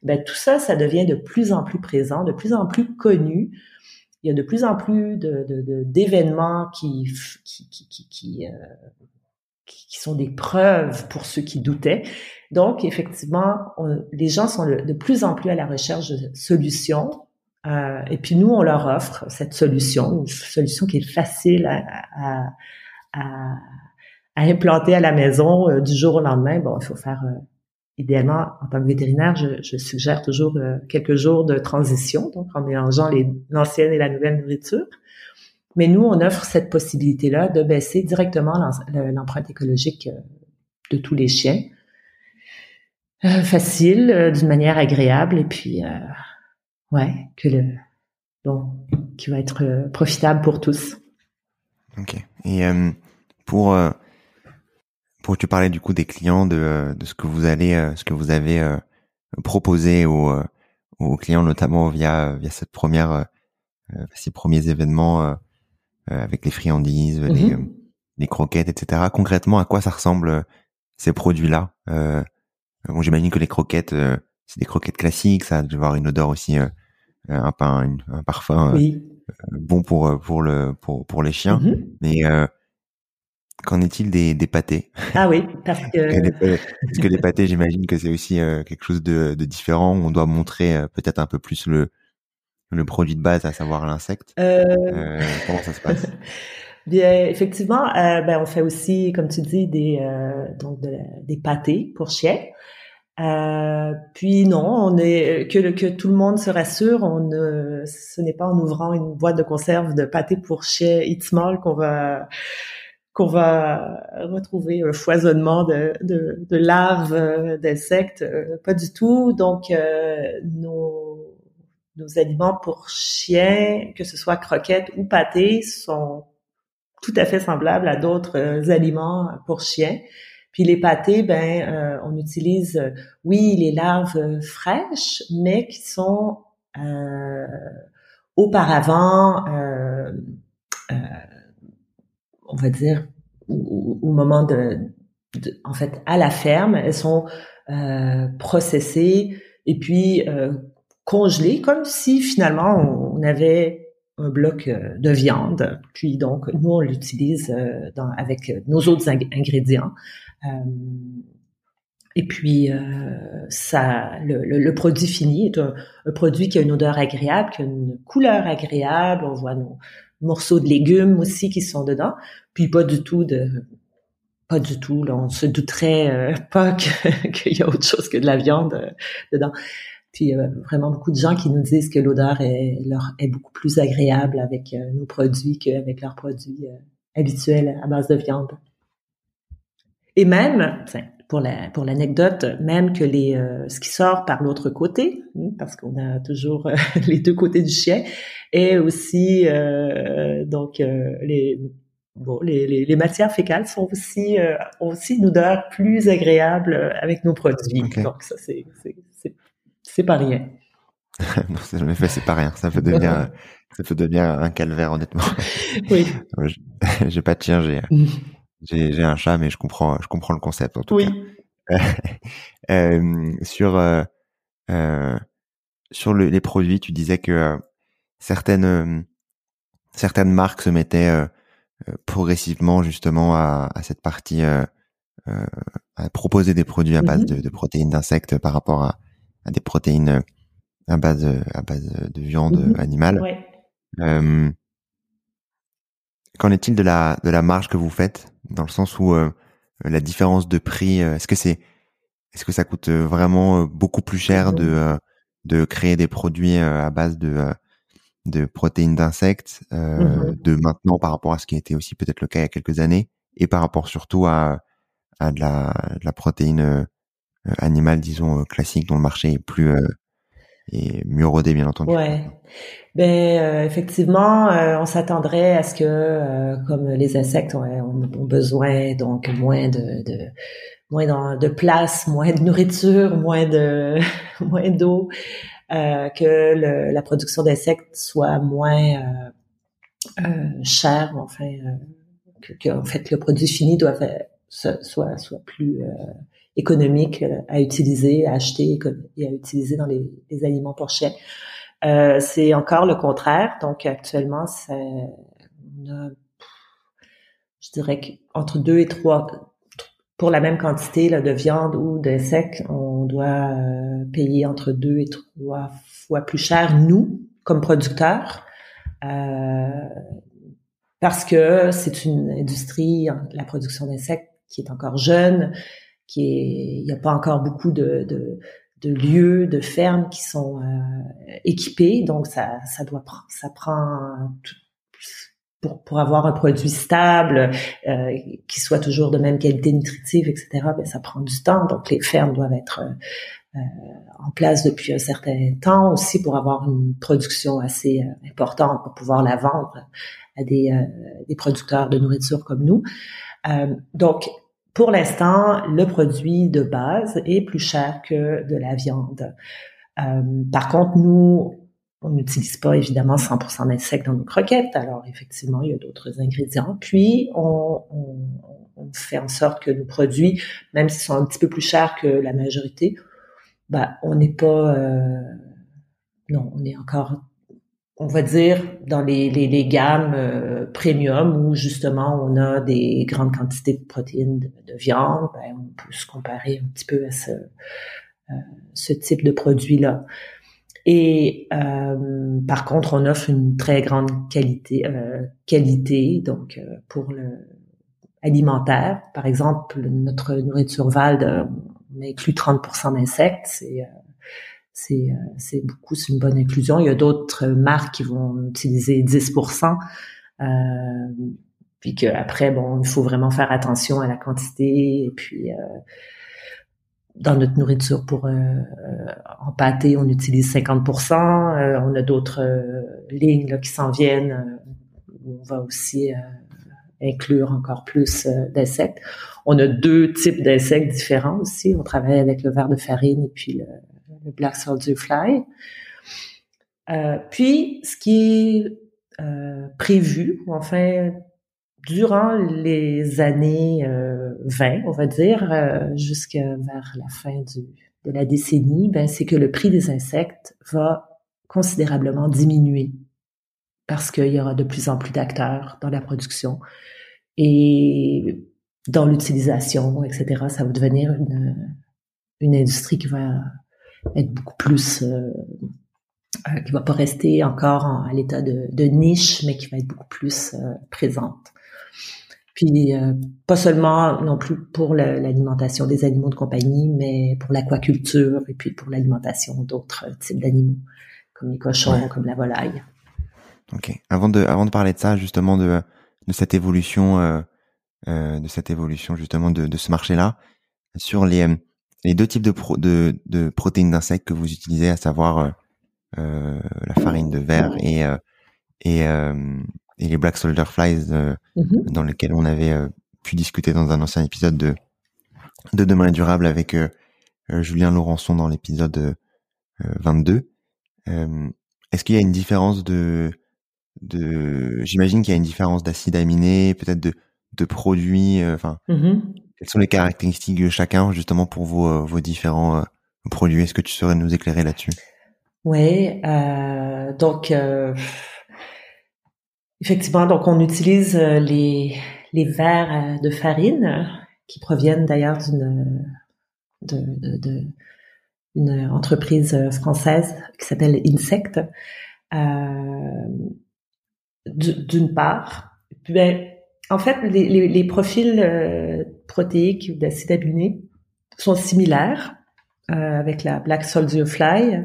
ben, tout ça, ça devient de plus en plus présent, de plus en plus connu il y a de plus en plus d'événements qui, qui, qui, qui, euh, qui, sont des preuves pour ceux qui doutaient. Donc, effectivement, les gens sont de plus en plus à la recherche de solutions. Euh, et puis nous, on leur offre cette solution, une solution qui est facile à, à, à, à implanter à la maison euh, du jour au lendemain. Bon, il faut faire euh, idéalement, en tant que vétérinaire, je, suggère toujours euh, quelques jours de transition, donc en mélangeant l'ancienne et la nouvelle nourriture. Mais nous, on offre cette possibilité-là de baisser directement l'empreinte écologique euh, de tous les chiens. Euh, facile, d'une manière agréable, et puis, ouais, que le, bon, qui va être profitable pour tous. Ok. Et pour pour tu parlais du coup des clients de, euh, de ce que vous allez euh, ce que vous avez euh, proposé aux, aux clients notamment via via cette première ces premiers événements avec les friandises les, mhm. les croquettes etc concrètement à quoi ça ressemble ces produits là bon j'imagine que les croquettes c'est des croquettes classiques ça doit avoir une odeur aussi un pain un parfum bon pour pour le pour pour les chiens mhm. mais Qu'en est-il des, des pâtés? Ah oui, parce que... Parce que les pâtés, j'imagine que c'est aussi euh, quelque chose de, de, différent. On doit montrer euh, peut-être un peu plus le, le produit de base, à savoir l'insecte. Euh... euh comment ça se passe? *laughs* Bien, effectivement, ben, on fait aussi, comme tu dis, des, donc des pâtés pour chiens. puis non, on est que que tout le monde se rassure. On ce n'est pas en ouvrant une boîte de conserve de pâtés pour chiens Eat Small qu'on va qu'on va retrouver un foisonnement de, de, de larves, euh, d'insectes, euh, pas du tout. Donc, euh, nos, nos aliments pour chiens, que ce soit croquettes ou pâtés, sont tout à fait semblables à d'autres aliments pour chiens. Puis les pâtés, ben, on utilise, oui, les larves fraîches, mais qui sont auparavant on va dire, au, moment de, en fait, à la ferme, elles sont euh, processées et puis euh, congelées, comme si finalement on, avait un bloc euh, de viande. Puis donc, nous, on l'utilise euh, avec nos autres ingrédients. Euh, et puis, ça, le, le, produit fini est un, un, produit qui a une odeur agréable, qui a une couleur agréable. On voit nos, morceaux de légumes aussi qui sont dedans. Puis pas du tout de pas du tout. Là, on se douterait euh, *laughs* pas qu'il y a autre chose que de la viande euh, dedans. Puis euh, vraiment beaucoup de gens qui nous disent que l'odeur est, est beaucoup plus agréable avec nos produits qu'avec leurs produits habituels à base de viande. Et même, pour la pour l'anecdote, même que les ce qui sort par l'autre côté, hein, parce qu'on a toujours *laughs* les deux côtés du chien, et aussi donc les bon, les, les, matières fécales sont aussi euh, ont aussi une odeur plus agréable euh, avec nos produits. Donc ça c'est c'est c'est pas rien. *laughs* non, c'est jamais fait, c'est pas rien. Ça peut devenir *laughs* ça peut devenir un calvaire honnêtement. oui. j'ai pas de chien, j'ai mm. J'ai j'ai un chat, mais je comprends je comprends le concept en tout oui. cas. *laughs* euh, sur euh, euh, sur le, les produits, tu disais que euh, certaines certaines marques se mettaient euh, progressivement justement à, à cette partie euh, euh, à proposer des produits à base mm-hmm. de, de, protéines d'insectes par rapport à, à, des protéines à base à base de viande mm-hmm. animale. Ouais. Euh, qu'en est-il de la de la marge que vous faites dans le sens où la différence de prix est-ce que c'est est-ce que ça coûte vraiment beaucoup plus cher de de créer des produits à base de de protéines d'insectes mm-hmm. de maintenant par rapport à ce qui était aussi peut-être le cas il y a quelques années et par rapport surtout à à de la, de la protéine animale disons classique dont le marché est plus et mieux rodé bien entendu. Ouais. Ben euh, effectivement, euh, on s'attendrait à ce que euh, comme les insectes ont, ont, besoin donc moins de, de moins de place, moins de nourriture, moins de *laughs* moins d'eau, que le, la production d'insectes soit moins chère, enfin que, que, en fait le produit fini doit soit soit plus économique euh, à utiliser, à acheter et à utiliser dans les, aliments pour chiens. Euh, c'est encore le contraire. Donc actuellement, on a, je dirais qu'entre deux et trois pour la même quantité là, de viande ou d'insectes, on doit euh, payer entre deux et trois fois plus cher nous comme producteurs. Euh, parce que c'est une industrie, la production d'insectes, qui est encore jeune, qui est, il n'y a pas encore beaucoup de, de, de, lieux, de fermes qui sont euh, équipés, donc ça, ça doit, ça prend tout, pour, pour avoir un produit stable, euh, qui soit toujours de même qualité nutritive, etc. Ben ça prend du temps, donc les fermes doivent être euh, en place depuis un certain temps aussi pour avoir une production assez euh, importante pour pouvoir la vendre à des, euh, des producteurs de nourriture comme nous. donc pour l'instant, le produit de base est plus cher que de la viande. Euh, par contre, nous, on n'utilise pas évidemment 100% d'insectes dans nos croquettes. Alors effectivement, il y a d'autres ingrédients. Puis on, on, on, fait en sorte que nos produits, même s'ils sont un petit peu plus chers que la majorité, bah on n'est pas, euh, non, on est encore on va dire, dans les, les, gammes euh, premium où justement on a des grandes quantités de protéines de, viande, ben, on peut se comparer un petit peu à ce, euh, type de produit-là. Et euh, par contre, on offre une très grande qualité, qualité donc pour le alimentaire. Par exemple, notre nourriture Vald, on inclut 30% d'insectes. C'est euh, c'est beaucoup, c'est une bonne inclusion. Il y a d'autres marques qui vont utiliser 10%. Euh, puis qu'après, bon, il faut vraiment faire attention à la quantité. Et puis, euh, dans notre nourriture pour euh, en pâté, on utilise 50%. on a d'autres lignes là, qui s'en viennent où on va aussi inclure encore plus d'insectes. On a deux types d'insectes différents aussi. On travaille avec le verre de farine et puis le, le Black Soldier Fly. Euh, puis, ce qui est euh, prévu, enfin, durant les années 20, euh, on va dire, jusqu'à vers la fin de la décennie, ben, c'est que le prix des insectes va considérablement diminuer parce qu'il y aura de plus en plus d'acteurs dans la production et dans l'utilisation, etc. Ça va devenir une, une industrie qui va être beaucoup plus euh, euh, qui va pas rester encore à l'état de, de, niche, mais qui va être beaucoup plus euh, présente. Puis euh, pas seulement non plus pour l'alimentation des animaux de compagnie, mais pour l'aquaculture et puis pour l'alimentation d'autres types d'animaux, comme les cochons, comme la volaille. Ok. Avant de avant de parler de ça, justement de de cette évolution euh, de cette évolution justement de, de ce marché-là, sur les les deux types de, de, de protéines d'insectes que vous utilisez, à savoir euh, euh la farine de verre et euh, et, euh, et, les black soldier flies mm-hmm. dans lesquels on avait pu discuter dans un ancien épisode de de demain durable avec Julien Laurençon dans l'épisode 22. Est-ce qu'il y a une différence de de j'imagine qu'il y a une différence d'acide aminé, peut-être de de produits, enfin. Mm-hmm. Quelles sont les caractéristiques de chacun justement pour vos, euh, vos différents euh, produits? Est-ce que tu saurais nous éclairer là-dessus? Oui, euh, donc effectivement, donc on utilise les les verres de farine qui proviennent d'ailleurs d'une entreprise française qui s'appelle Insect. D'une part, en fait, les, profils euh, protéiques ou d'acides aminés sont similaires euh, avec la Black Soldier Fly.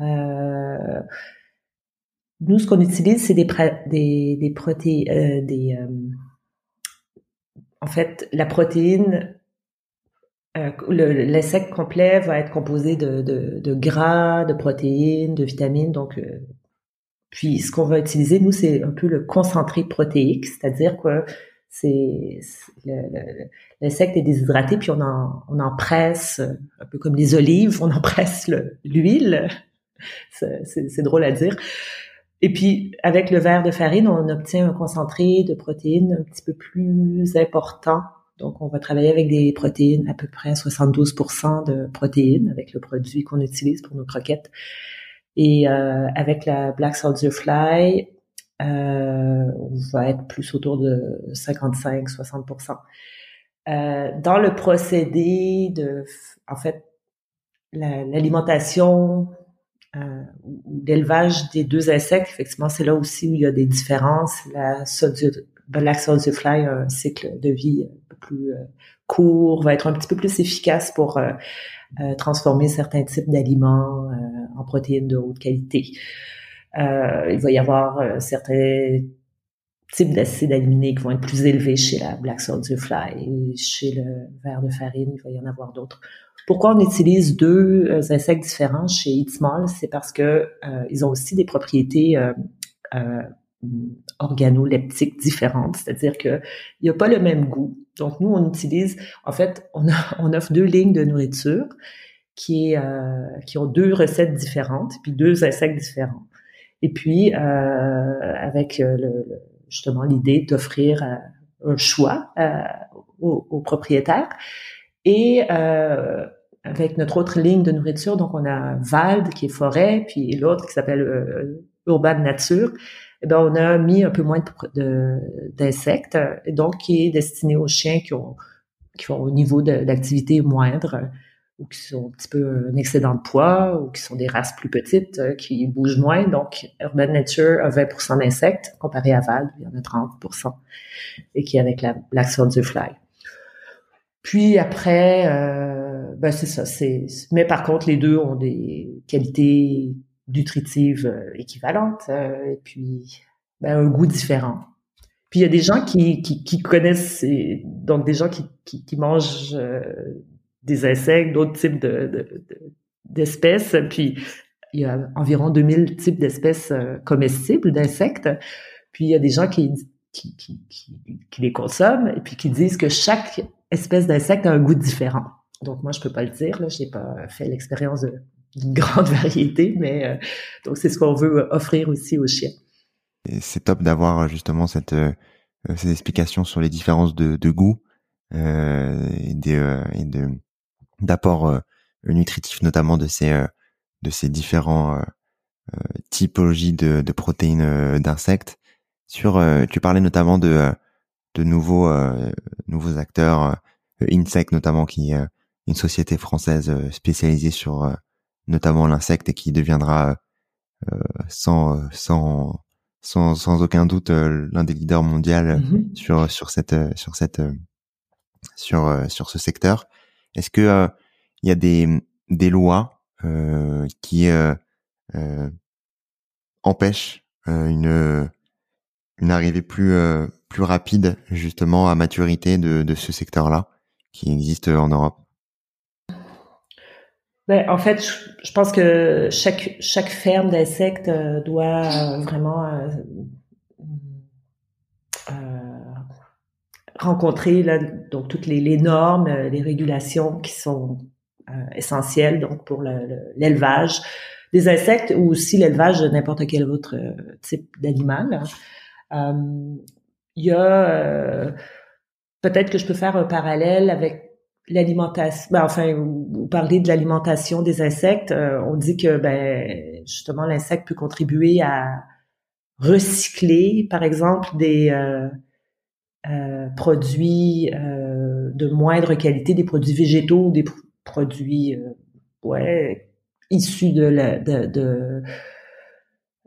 Euh, nous, ce qu'on utilise, c'est des, des, des protéines, des, en fait, la protéine euh, l'insecte complet va être composé de, de, gras, de protéines, de vitamines. Donc, puis ce qu'on va utiliser, nous, c'est un peu le concentré protéique, c'est-à-dire que c'est l'insecte est déshydraté, puis on en, on en presse, un peu comme les olives, on en presse l'huile. *laughs* C'est drôle à dire. Et puis, avec le verre de farine, on obtient un concentré de protéines un petit peu plus important donc, on va travailler avec des protéines, à peu près 72% de protéines avec le produit qu'on utilise pour nos croquettes. Et euh, avec la Black Soldier Fly, euh, on va être plus autour de 55-60%. Euh, dans le procédé de, en fait, l'alimentation euh, l'élevage des deux insectes, effectivement, c'est là aussi où il y a des différences. La Black Soldier Fly a un cycle de vie plus euh, court, va être un petit peu plus efficace pour euh, euh, transformer certains types d'aliments en protéines de haute qualité. il va y avoir certains types d'acides aminés qui vont être plus élevés chez la Black Soldier Fly et chez le ver de farine, il va y en avoir d'autres. Pourquoi on utilise deux insectes différents chez Eat Small? C'est parce que ils ont aussi des propriétés euh, organoleptiques différentes, c'est-à-dire que il n'y a pas le même goût. Donc nous, on utilise, en fait, on, *laughs* on offre deux lignes de nourriture qui, euh, qui ont deux recettes différentes, puis deux insectes différents. Et puis, euh, avec euh, le, justement l'idée d'offrir euh, un choix euh, aux, aux, propriétaires. Et avec notre autre ligne de nourriture, donc on a Vald qui est forêt, puis l'autre qui s'appelle Urban Nature, ben, on a mis un peu moins d'insectes, donc qui est destiné aux chiens qui ont, au niveau d'activité moindre ou qui sont un petit peu un excédent de poids ou qui sont des races plus petites euh, qui bougent moins. Donc, Urban Nature a 20% d'insectes comparé à Val, il y en a 30% et qui est avec la Black Soldier Fly. Puis après, euh, ben c'est ça. Mais par contre, les deux ont des qualités nutritives euh, équivalentes euh, et puis ben, un goût différent. Puis il y a des gens qui, qui, qui connaissent, donc des gens qui, qui, qui mangent euh, des insectes, d'autres types de, d'espèces. puis il y a environ 2000 types d'espèces comestibles d'insectes. Puis il y a des gens qui, qui, qui, qui, les consomment et puis qui disent que chaque espèce d'insecte a un goût différent. Donc moi je peux pas le dire, là, j'ai pas fait l'expérience de une grande *laughs* variété, mais euh, donc c'est ce qu'on veut offrir aussi aux chiens. C'est top d'avoir euh, justement cette euh, ces explications sur les différences de, de goût euh, et, de, d'apport nutritif notamment de ces de ces différents typologies de, de protéines d'insectes. Sur tu parlais notamment de de nouveaux nouveaux acteurs Insect notamment qui est une société française spécialisée sur notamment l'insecte et qui deviendra euh, sans, sans sans sans aucun doute euh, l'un des leaders mondiaux mm-hmm. sur sur cette sur cette sur sur ce secteur. Est-ce que il y a des des lois qui empêchent une une arrivée plus plus rapide justement à maturité de, de ce secteur-là qui existe en Europe? Ben, en fait, je, pense que chaque chaque ferme d'insectes euh, doit euh, vraiment euh, rencontrer là, donc toutes les, les, normes, les régulations qui sont essentielles donc pour l'élevage des insectes ou aussi l'élevage de n'importe quel autre type d'animal. Il y a peut-être que je peux faire un parallèle avec l'alimentation, ben, enfin, vous parlez de l'alimentation des insectes. Euh, on dit que, ben, justement, l'insecte peut contribuer à recycler, par exemple, des euh, euh, produits de moindre qualité, des produits végétaux, des produits, ouais, issus de la, de, de,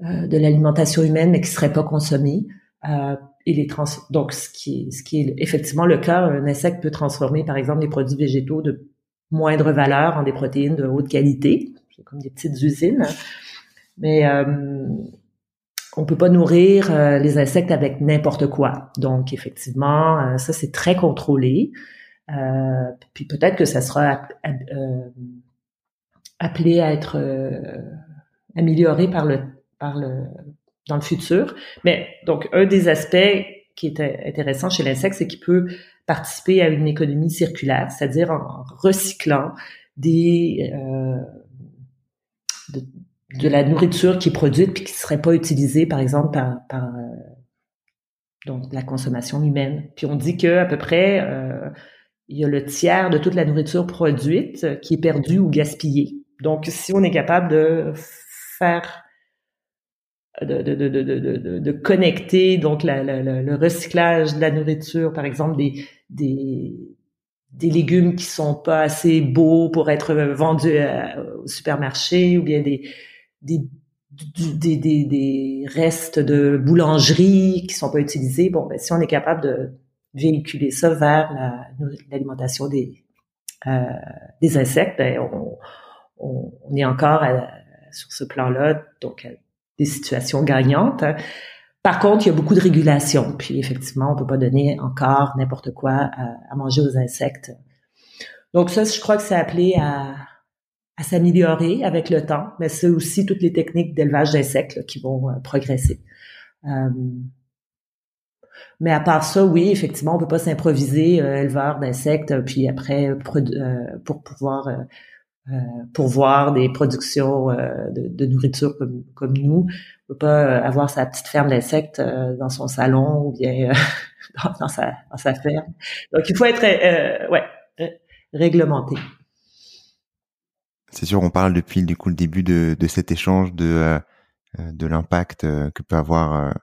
de l'alimentation humaine, mais qui seraient pas consommés. Il est donc ce qui, ce qui est effectivement le cas, un insecte peut transformer par exemple des produits végétaux de moindre valeur en des protéines de haute qualité, comme des petites usines. Mais euh, on peut pas nourrir euh, les insectes avec n'importe quoi. Donc effectivement, euh, ça c'est très contrôlé. Euh, puis peut-être que ça sera appelé à être amélioré par le par le dans le futur. Mais donc un des aspects qui est intéressant chez l'insecte, c'est qu'il peut participer à une économie circulaire, c'est-à-dire en, recyclant des de, de la nourriture qui est produite puis qui serait pas utilisée, par exemple, par, par euh, donc la consommation humaine. Puis on dit que à peu près euh, il y a le tiers de toute la nourriture produite qui est perdue ou gaspillée. Donc, si on est capable de faire de, de, de, de, de connecter donc le recyclage de la nourriture, par exemple des, des, des légumes qui sont pas assez beaux pour être vendus au supermarché ou bien des, des, des, restes de boulangerie qui sont pas utilisés. Bon, ben, si on est capable de véhiculer ça vers l'alimentation des, euh, des insectes, ben, on, est encore sur ce plan-là, donc des situations gagnantes. Par contre, il y a beaucoup de régulation. Puis effectivement, on peut pas donner encore n'importe quoi à, à, manger aux insectes. Donc ça, je crois que c'est appelé à, à s'améliorer avec le temps, mais c'est aussi toutes les techniques d'élevage d'insectes qui vont euh, progresser. Euh, mais à part ça, oui, effectivement, on peut pas s'improviser euh, éleveur d'insectes, puis après pour pouvoir pourvoir des productions de, nourriture comme, comme nous. On peut pas avoir sa petite ferme d'insectes dans son salon ou bien *laughs* dans, sa, dans sa ferme. Donc il faut être ouais réglementé. C'est sûr, on parle depuis du coup le début de, de cet échange de euh, euh, de l'impact euh, que peut avoir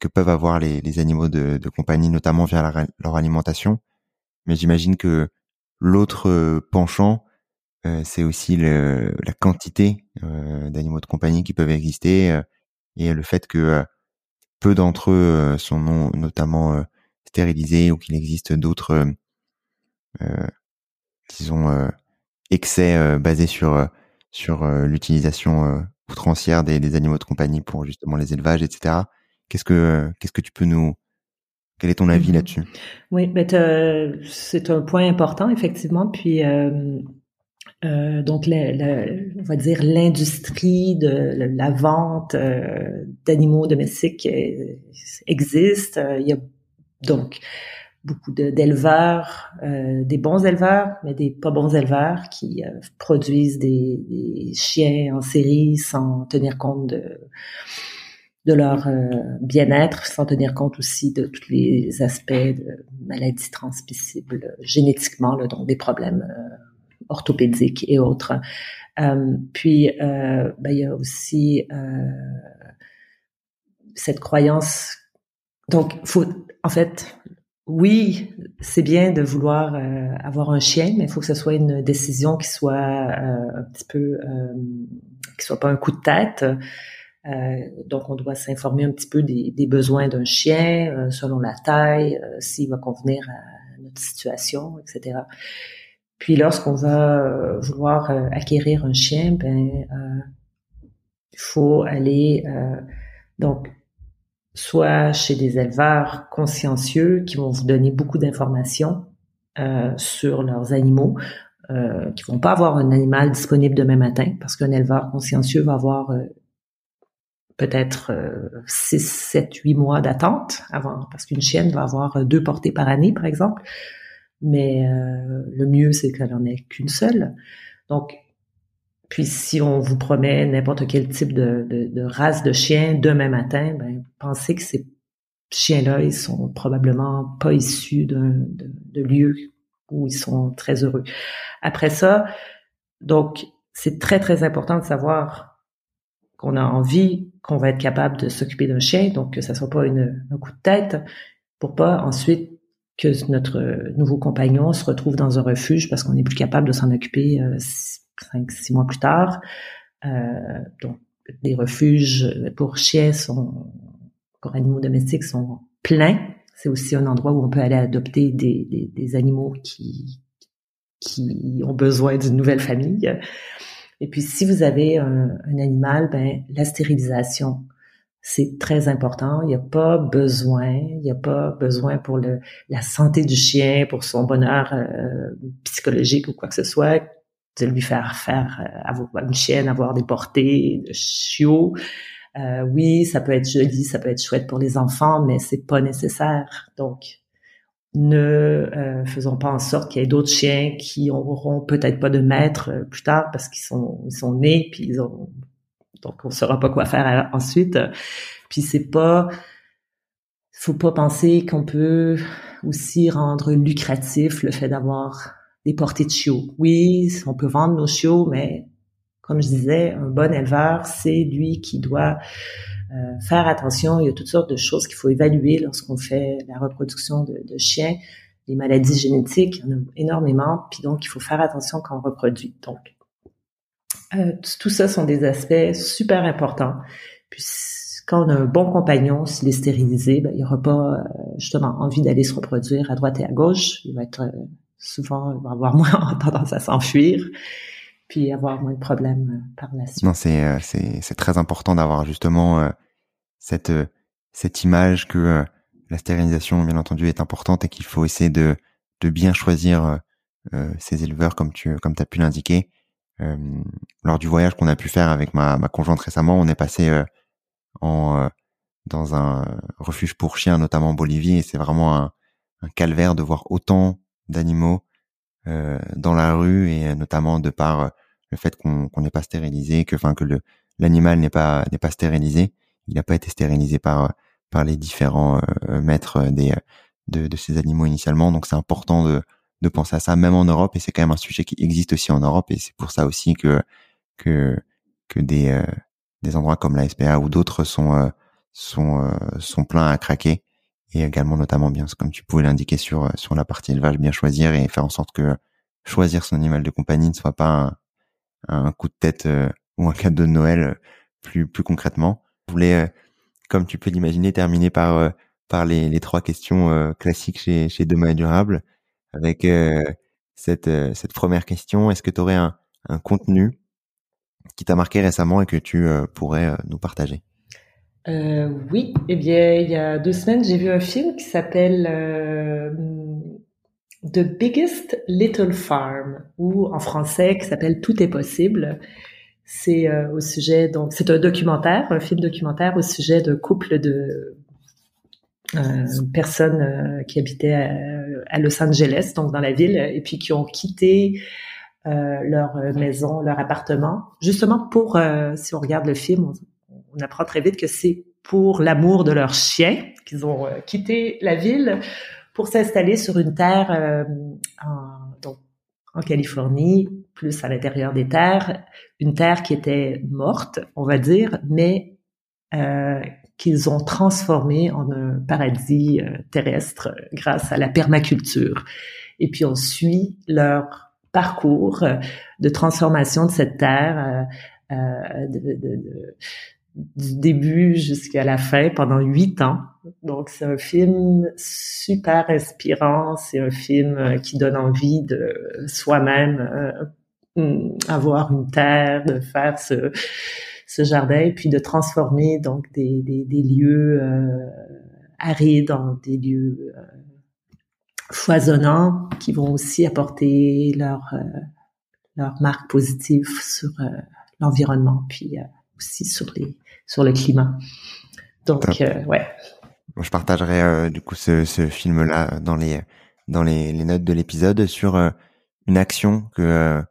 que peuvent avoir les, les animaux de, de, compagnie, notamment via leur alimentation. Mais j'imagine que l'autre penchant, c'est aussi le, la quantité d'animaux de compagnie qui peuvent exister et le fait que peu d'entre eux sont non, notamment stérilisés ou qu'il existe d'autres, disons, excès euh, basé sur euh, sur euh, l'utilisation outrancière des, des, animaux de compagnie pour justement les élevages, etc. Qu'est-ce que qu'est-ce que tu peux nous quel est ton avis mm-hmm. là-dessus? Oui, ben c'est un point important effectivement. Puis euh, euh, donc, on va dire l'industrie de la vente euh, d'animaux domestiques existe. Il y a donc beaucoup d'éleveurs, euh, des bons éleveurs, mais des pas bons éleveurs qui euh, produisent des, des, chiens en série sans tenir compte de, de leur euh, bien-être, sans tenir compte aussi de tous les aspects de maladies transmissibles génétiquement, là, donc des problèmes orthopédiques et autres. puis, ben, il y a aussi cette croyance. Donc, faut, en fait, oui, c'est bien de vouloir euh, avoir un chien, mais il faut que ce soit une décision qui soit euh, un petit peu, euh, qui soit pas un coup de tête. donc, on doit s'informer un petit peu des, besoins d'un chien selon la taille, s'il va convenir à notre situation, etc. Puis, lorsqu'on va vouloir acquérir un chien, ben, il faut aller donc soit chez des éleveurs consciencieux qui vont vous donner beaucoup d'informations euh, sur leurs animaux, euh, qui vont pas avoir un animal disponible demain matin, parce qu'un éleveur consciencieux va avoir euh, peut-être 6, 7, 8 mois d'attente avant, parce qu'une chienne va avoir deux portées par année, par exemple. Mais euh, le mieux, c'est qu'elle en ait qu'une seule. Donc, puis si on vous promet n'importe quel type de, de, race de chien demain matin, ben, pensez que ces chiens-là, ils sont probablement pas issus d'un de, de lieu où ils sont très heureux. Après ça, donc c'est très très important de savoir qu'on a envie, qu'on va être capable de s'occuper d'un chien, donc que ça soit pas une, un coup de tête, pour pas ensuite que notre nouveau compagnon se retrouve dans un refuge parce qu'on n'est plus capable de s'en occuper euh, cinq, six mois plus tard. Euh, donc, les refuges pour chiens sont, pour animaux domestiques sont plein. C'est aussi un endroit où on peut aller adopter des, des, des animaux qui, qui ont besoin d'une nouvelle famille. Et puis, si vous avez un, un animal, ben, la stérilisation, c'est très important. Il n'y a pas besoin, il n'y a pas besoin pour le, la santé du chien, pour son bonheur euh, psychologique ou quoi que ce soit, de lui faire faire euh, avoir une chienne, avoir des portées de chiots. Euh, oui, ça peut être joli, ça peut être chouette pour les enfants, mais c'est pas nécessaire. Donc, ne euh, faisons pas en sorte qu'il y ait d'autres chiens qui auront peut-être pas de maître euh, plus tard parce qu'ils sont ils sont nés puis ils ont donc on saura pas quoi faire ensuite. Puis c'est pas faut pas penser qu'on peut aussi rendre lucratif le fait d'avoir des portées de chiots. Oui, on peut vendre nos chiots, mais comme je disais, un bon éleveur, c'est lui qui doit euh, faire attention. Il y a toutes sortes de choses qu'il faut évaluer lorsqu'on fait la reproduction de, de, chiens. Les maladies génétiques, il y en a énormément. Puis donc, il faut faire attention quand on reproduit. Donc, euh, tout ça sont des aspects super importants. Puis quand on a un bon compagnon, s'il est stérilisé, ben, il n'y aura pas euh, justement envie d'aller se reproduire à droite et à gauche. Il va être euh, souvent, il va avoir *laughs* moins tendance à s'enfuir puis avoir moins de problèmes par la suite. Non, c'est c'est très important d'avoir justement cette cette image que la stérilisation, bien entendu, est importante et qu'il faut essayer de de bien choisir ces éleveurs comme tu comme as pu l'indiquer. Lors du voyage qu'on a pu faire avec ma conjointe récemment, on est passé en dans un refuge pour chiens, notamment en Bolivie, et c'est vraiment un, calvaire de voir autant d'animaux euh, dans la rue et notamment de par euh, le fait qu'on n'est pas stérilisé, que enfin l'animal n'est pas stérilisé, il n'a pas été stérilisé par les différents euh, maîtres des de, de ces animaux initialement. Donc c'est important de de penser à ça même en Europe et c'est quand même un sujet qui existe aussi en Europe et c'est pour ça aussi que que que des des endroits comme la SPA ou d'autres sont sont sont pleins à craquer et également notamment bien comme tu pouvais l'indiquer sur euh, sur la partie élevage bien choisir et faire en sorte que choisir son animal de compagnie ne soit pas un, un coup de tête euh, ou un cadeau de Noël euh, plus plus concrètement. Je voulais comme tu peux l'imaginer terminer par par les, les trois questions classiques chez chez Demain Durable avec cette cette première question. Est-ce que tu aurais un un contenu qui t'a marqué récemment et que tu pourrais nous partager? Euh, oui, eh bien, il y a deux semaines, j'ai vu un film qui s'appelle The Biggest Little Farm, ou en français qui s'appelle Tout est possible. C'est au sujet, donc c'est un documentaire, un film documentaire au sujet d'un couple de personnes euh, qui habitaient à, à, Los Angeles, donc dans la ville, et puis qui ont quitté leur maison, leur appartement, justement pour, si on regarde le film, on apprend très vite que c'est pour l'amour de leur chien qu'ils ont euh, quitté la ville pour s'installer sur une terre euh, en, donc, en Californie, plus à l'intérieur des terres, une terre qui était morte, on va dire, mais euh, qu'ils ont transformée en un paradis euh, terrestre grâce à la permaculture. Et puis on suit leur parcours de transformation de cette terre, euh, de, de, du début jusqu'à la fin pendant huit ans. Donc c'est un film super inspirant, c'est un film euh, qui donne envie de soi-même euh, mm, avoir une terre, de faire ce, ce jardin et puis de transformer donc des, des, des lieux euh, arides en des lieux euh, foisonnants qui vont aussi apporter leur leur marque positive sur l'environnement puis aussi sur les sur le climat. Donc euh, ouais. Je partagerai euh, du coup ce, ce film-là dans les dans les, les notes de l'épisode sur euh, une action que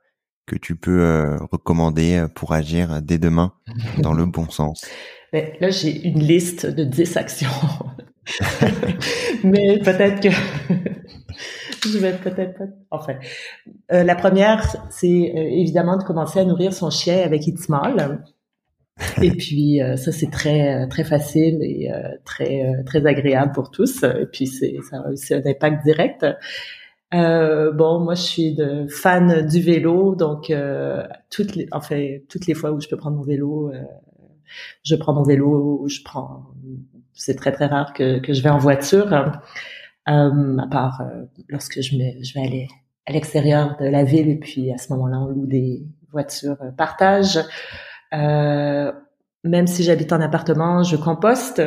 que tu peux recommander pour agir dès demain dans le bon sens. *laughs* là, j'ai une liste de 10 actions. *laughs* Mais peut-être que *laughs* je vais peut-être pas. Enfin, euh, la première, c'est évidemment de commencer à nourrir son chien avec Itzmal et puis euh, ça c'est très euh, très facile et euh, très très agréable pour tous. Et puis c'est ça a aussi un impact direct. Bon, moi je suis de fan du vélo, donc toutes les enfin toutes les fois où je peux prendre mon vélo, je prends mon vélo, je prends c'est très très rare que, que je vais en voiture, euh, à part euh, lorsque je, me, je vais aller à l'extérieur de la ville et puis à ce moment-là on loue des voitures partage. Euh, même si j'habite en appartement, je composte.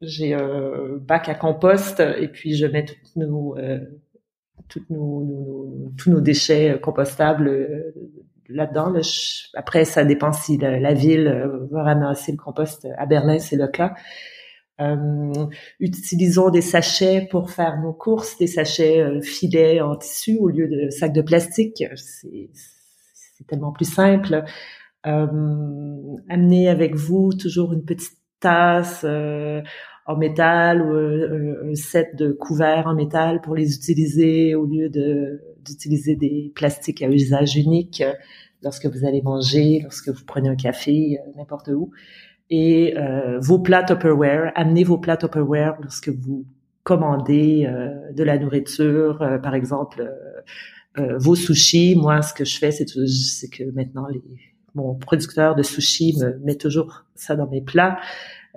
J'ai un bac à compost et puis je mets toutes nos, euh, toutes nos, tous nos déchets compostables euh, là-dedans. après, ça dépend si la, ville va ramasser le compost. À Berlin, c'est le cas. Euh, utilisons des sachets pour faire nos courses, des sachets euh, filets en tissu au lieu de sacs de plastique. C'est tellement plus simple. Euh, amenez avec vous toujours une petite tasse euh, en métal ou euh, un set de couverts en métal pour les utiliser au lieu de d'utiliser des plastiques à usage unique lorsque vous allez manger, lorsque vous prenez un café, n'importe où. Et vos plats Tupperware, amenez vos plats Tupperware lorsque vous commandez de la nourriture, par exemple vos sushis. Moi, ce que je fais, c'est que maintenant les mon producteur de sushi me met toujours ça dans mes plats.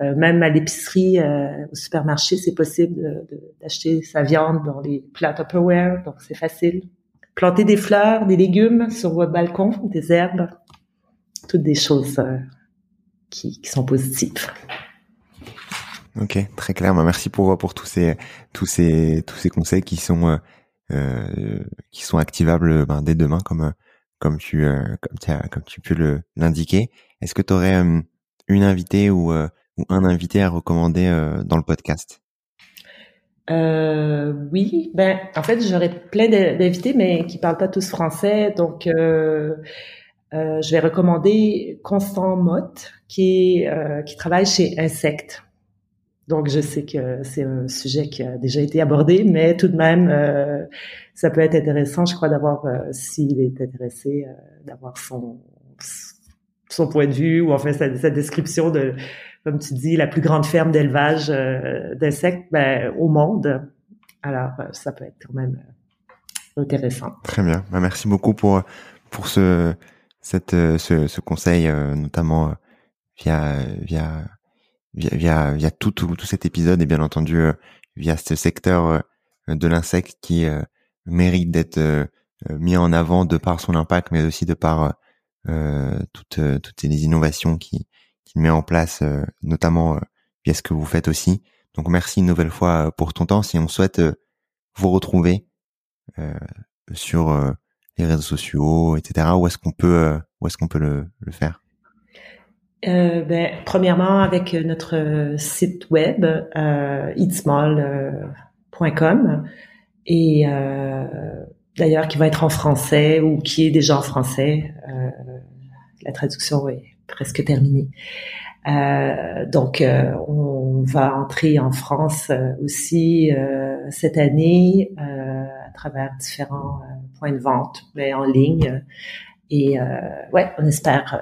Euh, même à l'épicerie, euh, au supermarché, c'est possible d'acheter sa viande dans les plats Tupperware, donc c'est facile. Planter des fleurs, des légumes sur votre balcon, des herbes, toutes des choses euh, qui, sont positives. Ok, très clair. Bah, merci pour pour tous ces tous ces tous ces conseils qui sont qui sont activables ben, dès demain, comme comme tu as, comme tu peux l'indiquer. Est-ce que tu aurais une invitée ou, ou un invité à recommander euh, dans le podcast? Euh, oui, ben en fait j'aurais plein d'invités mais qui parlent pas tous français, donc euh, euh, je vais recommander Constant Mott qui est, qui travaille chez Insect. Donc, je sais que c'est un sujet qui a déjà été abordé, mais tout de même, euh, ça peut être intéressant, je crois, d'avoir, euh, s'il est intéressé, euh, d'avoir son son point de vue ou enfin sa, description de, comme tu dis, la plus grande ferme d'élevage d'insectes ben, au monde. Alors, ça peut être quand même intéressant. Très bien. Ben, merci beaucoup pour pour ce cette ce, ce conseil, notamment via via via, via, tout, tout, cet épisode et bien entendu euh, via ce secteur euh, de l'insecte qui euh, mérite d'être mis en avant de par son impact, mais aussi de par toutes, toutes les innovations qu'il qui met en place, notamment via ce que vous faites aussi. Donc merci une nouvelle fois pour ton temps. Si on souhaite vous retrouver sur les réseaux sociaux, etc., où est-ce qu'on peut, où est-ce qu'on peut le, faire? Euh, ben, premièrement, avec notre site web, euh, eatsmall.com, et euh, d'ailleurs qui va être en français ou qui est déjà en français. Euh, la traduction est presque terminée. Euh, donc, euh, on va entrer en France aussi cette année à travers différents points de vente, mais en ligne. Et ouais, on espère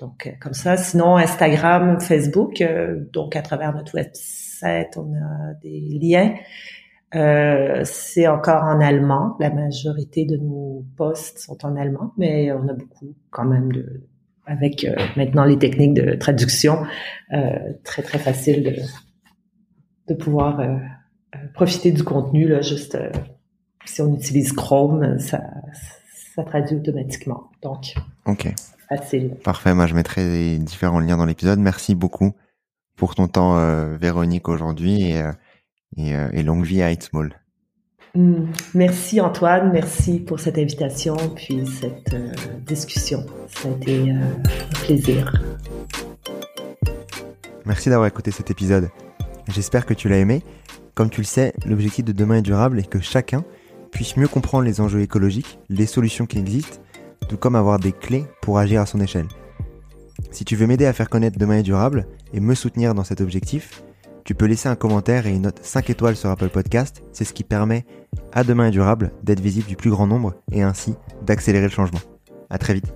donc, euh, comme ça. Sinon, Instagram, Facebook, euh, donc à travers notre website, on a des liens. Euh, c'est encore en allemand. La majorité de nos posts sont en allemand, mais on a beaucoup quand même de, avec maintenant les techniques de traduction, très très facile de, de pouvoir profiter du contenu là. Juste si on utilise Chrome, ça, ça traduit automatiquement. Donc, ok. Facile. Parfait. Moi, je mettrai les différents liens dans l'épisode. Merci beaucoup pour ton temps, euh, Véronique, aujourd'hui et, euh, euh, et, longue vie à It's Small. Mm. merci Antoine, merci pour cette invitation puis cette discussion. Ça a été un plaisir. Merci d'avoir écouté cet épisode. J'espère que tu l'as aimé. Comme tu le sais, l'objectif de demain est durable et que chacun puisse mieux comprendre les enjeux écologiques, les solutions qui existent tout comme avoir des clés pour agir à son échelle. Si tu veux m'aider à faire connaître Demain est durable et me soutenir dans cet objectif, tu peux laisser un commentaire et une note 5 étoiles sur Apple Podcast, c'est ce qui permet à Demain est durable d'être visible du plus grand nombre et ainsi d'accélérer le changement. À très vite.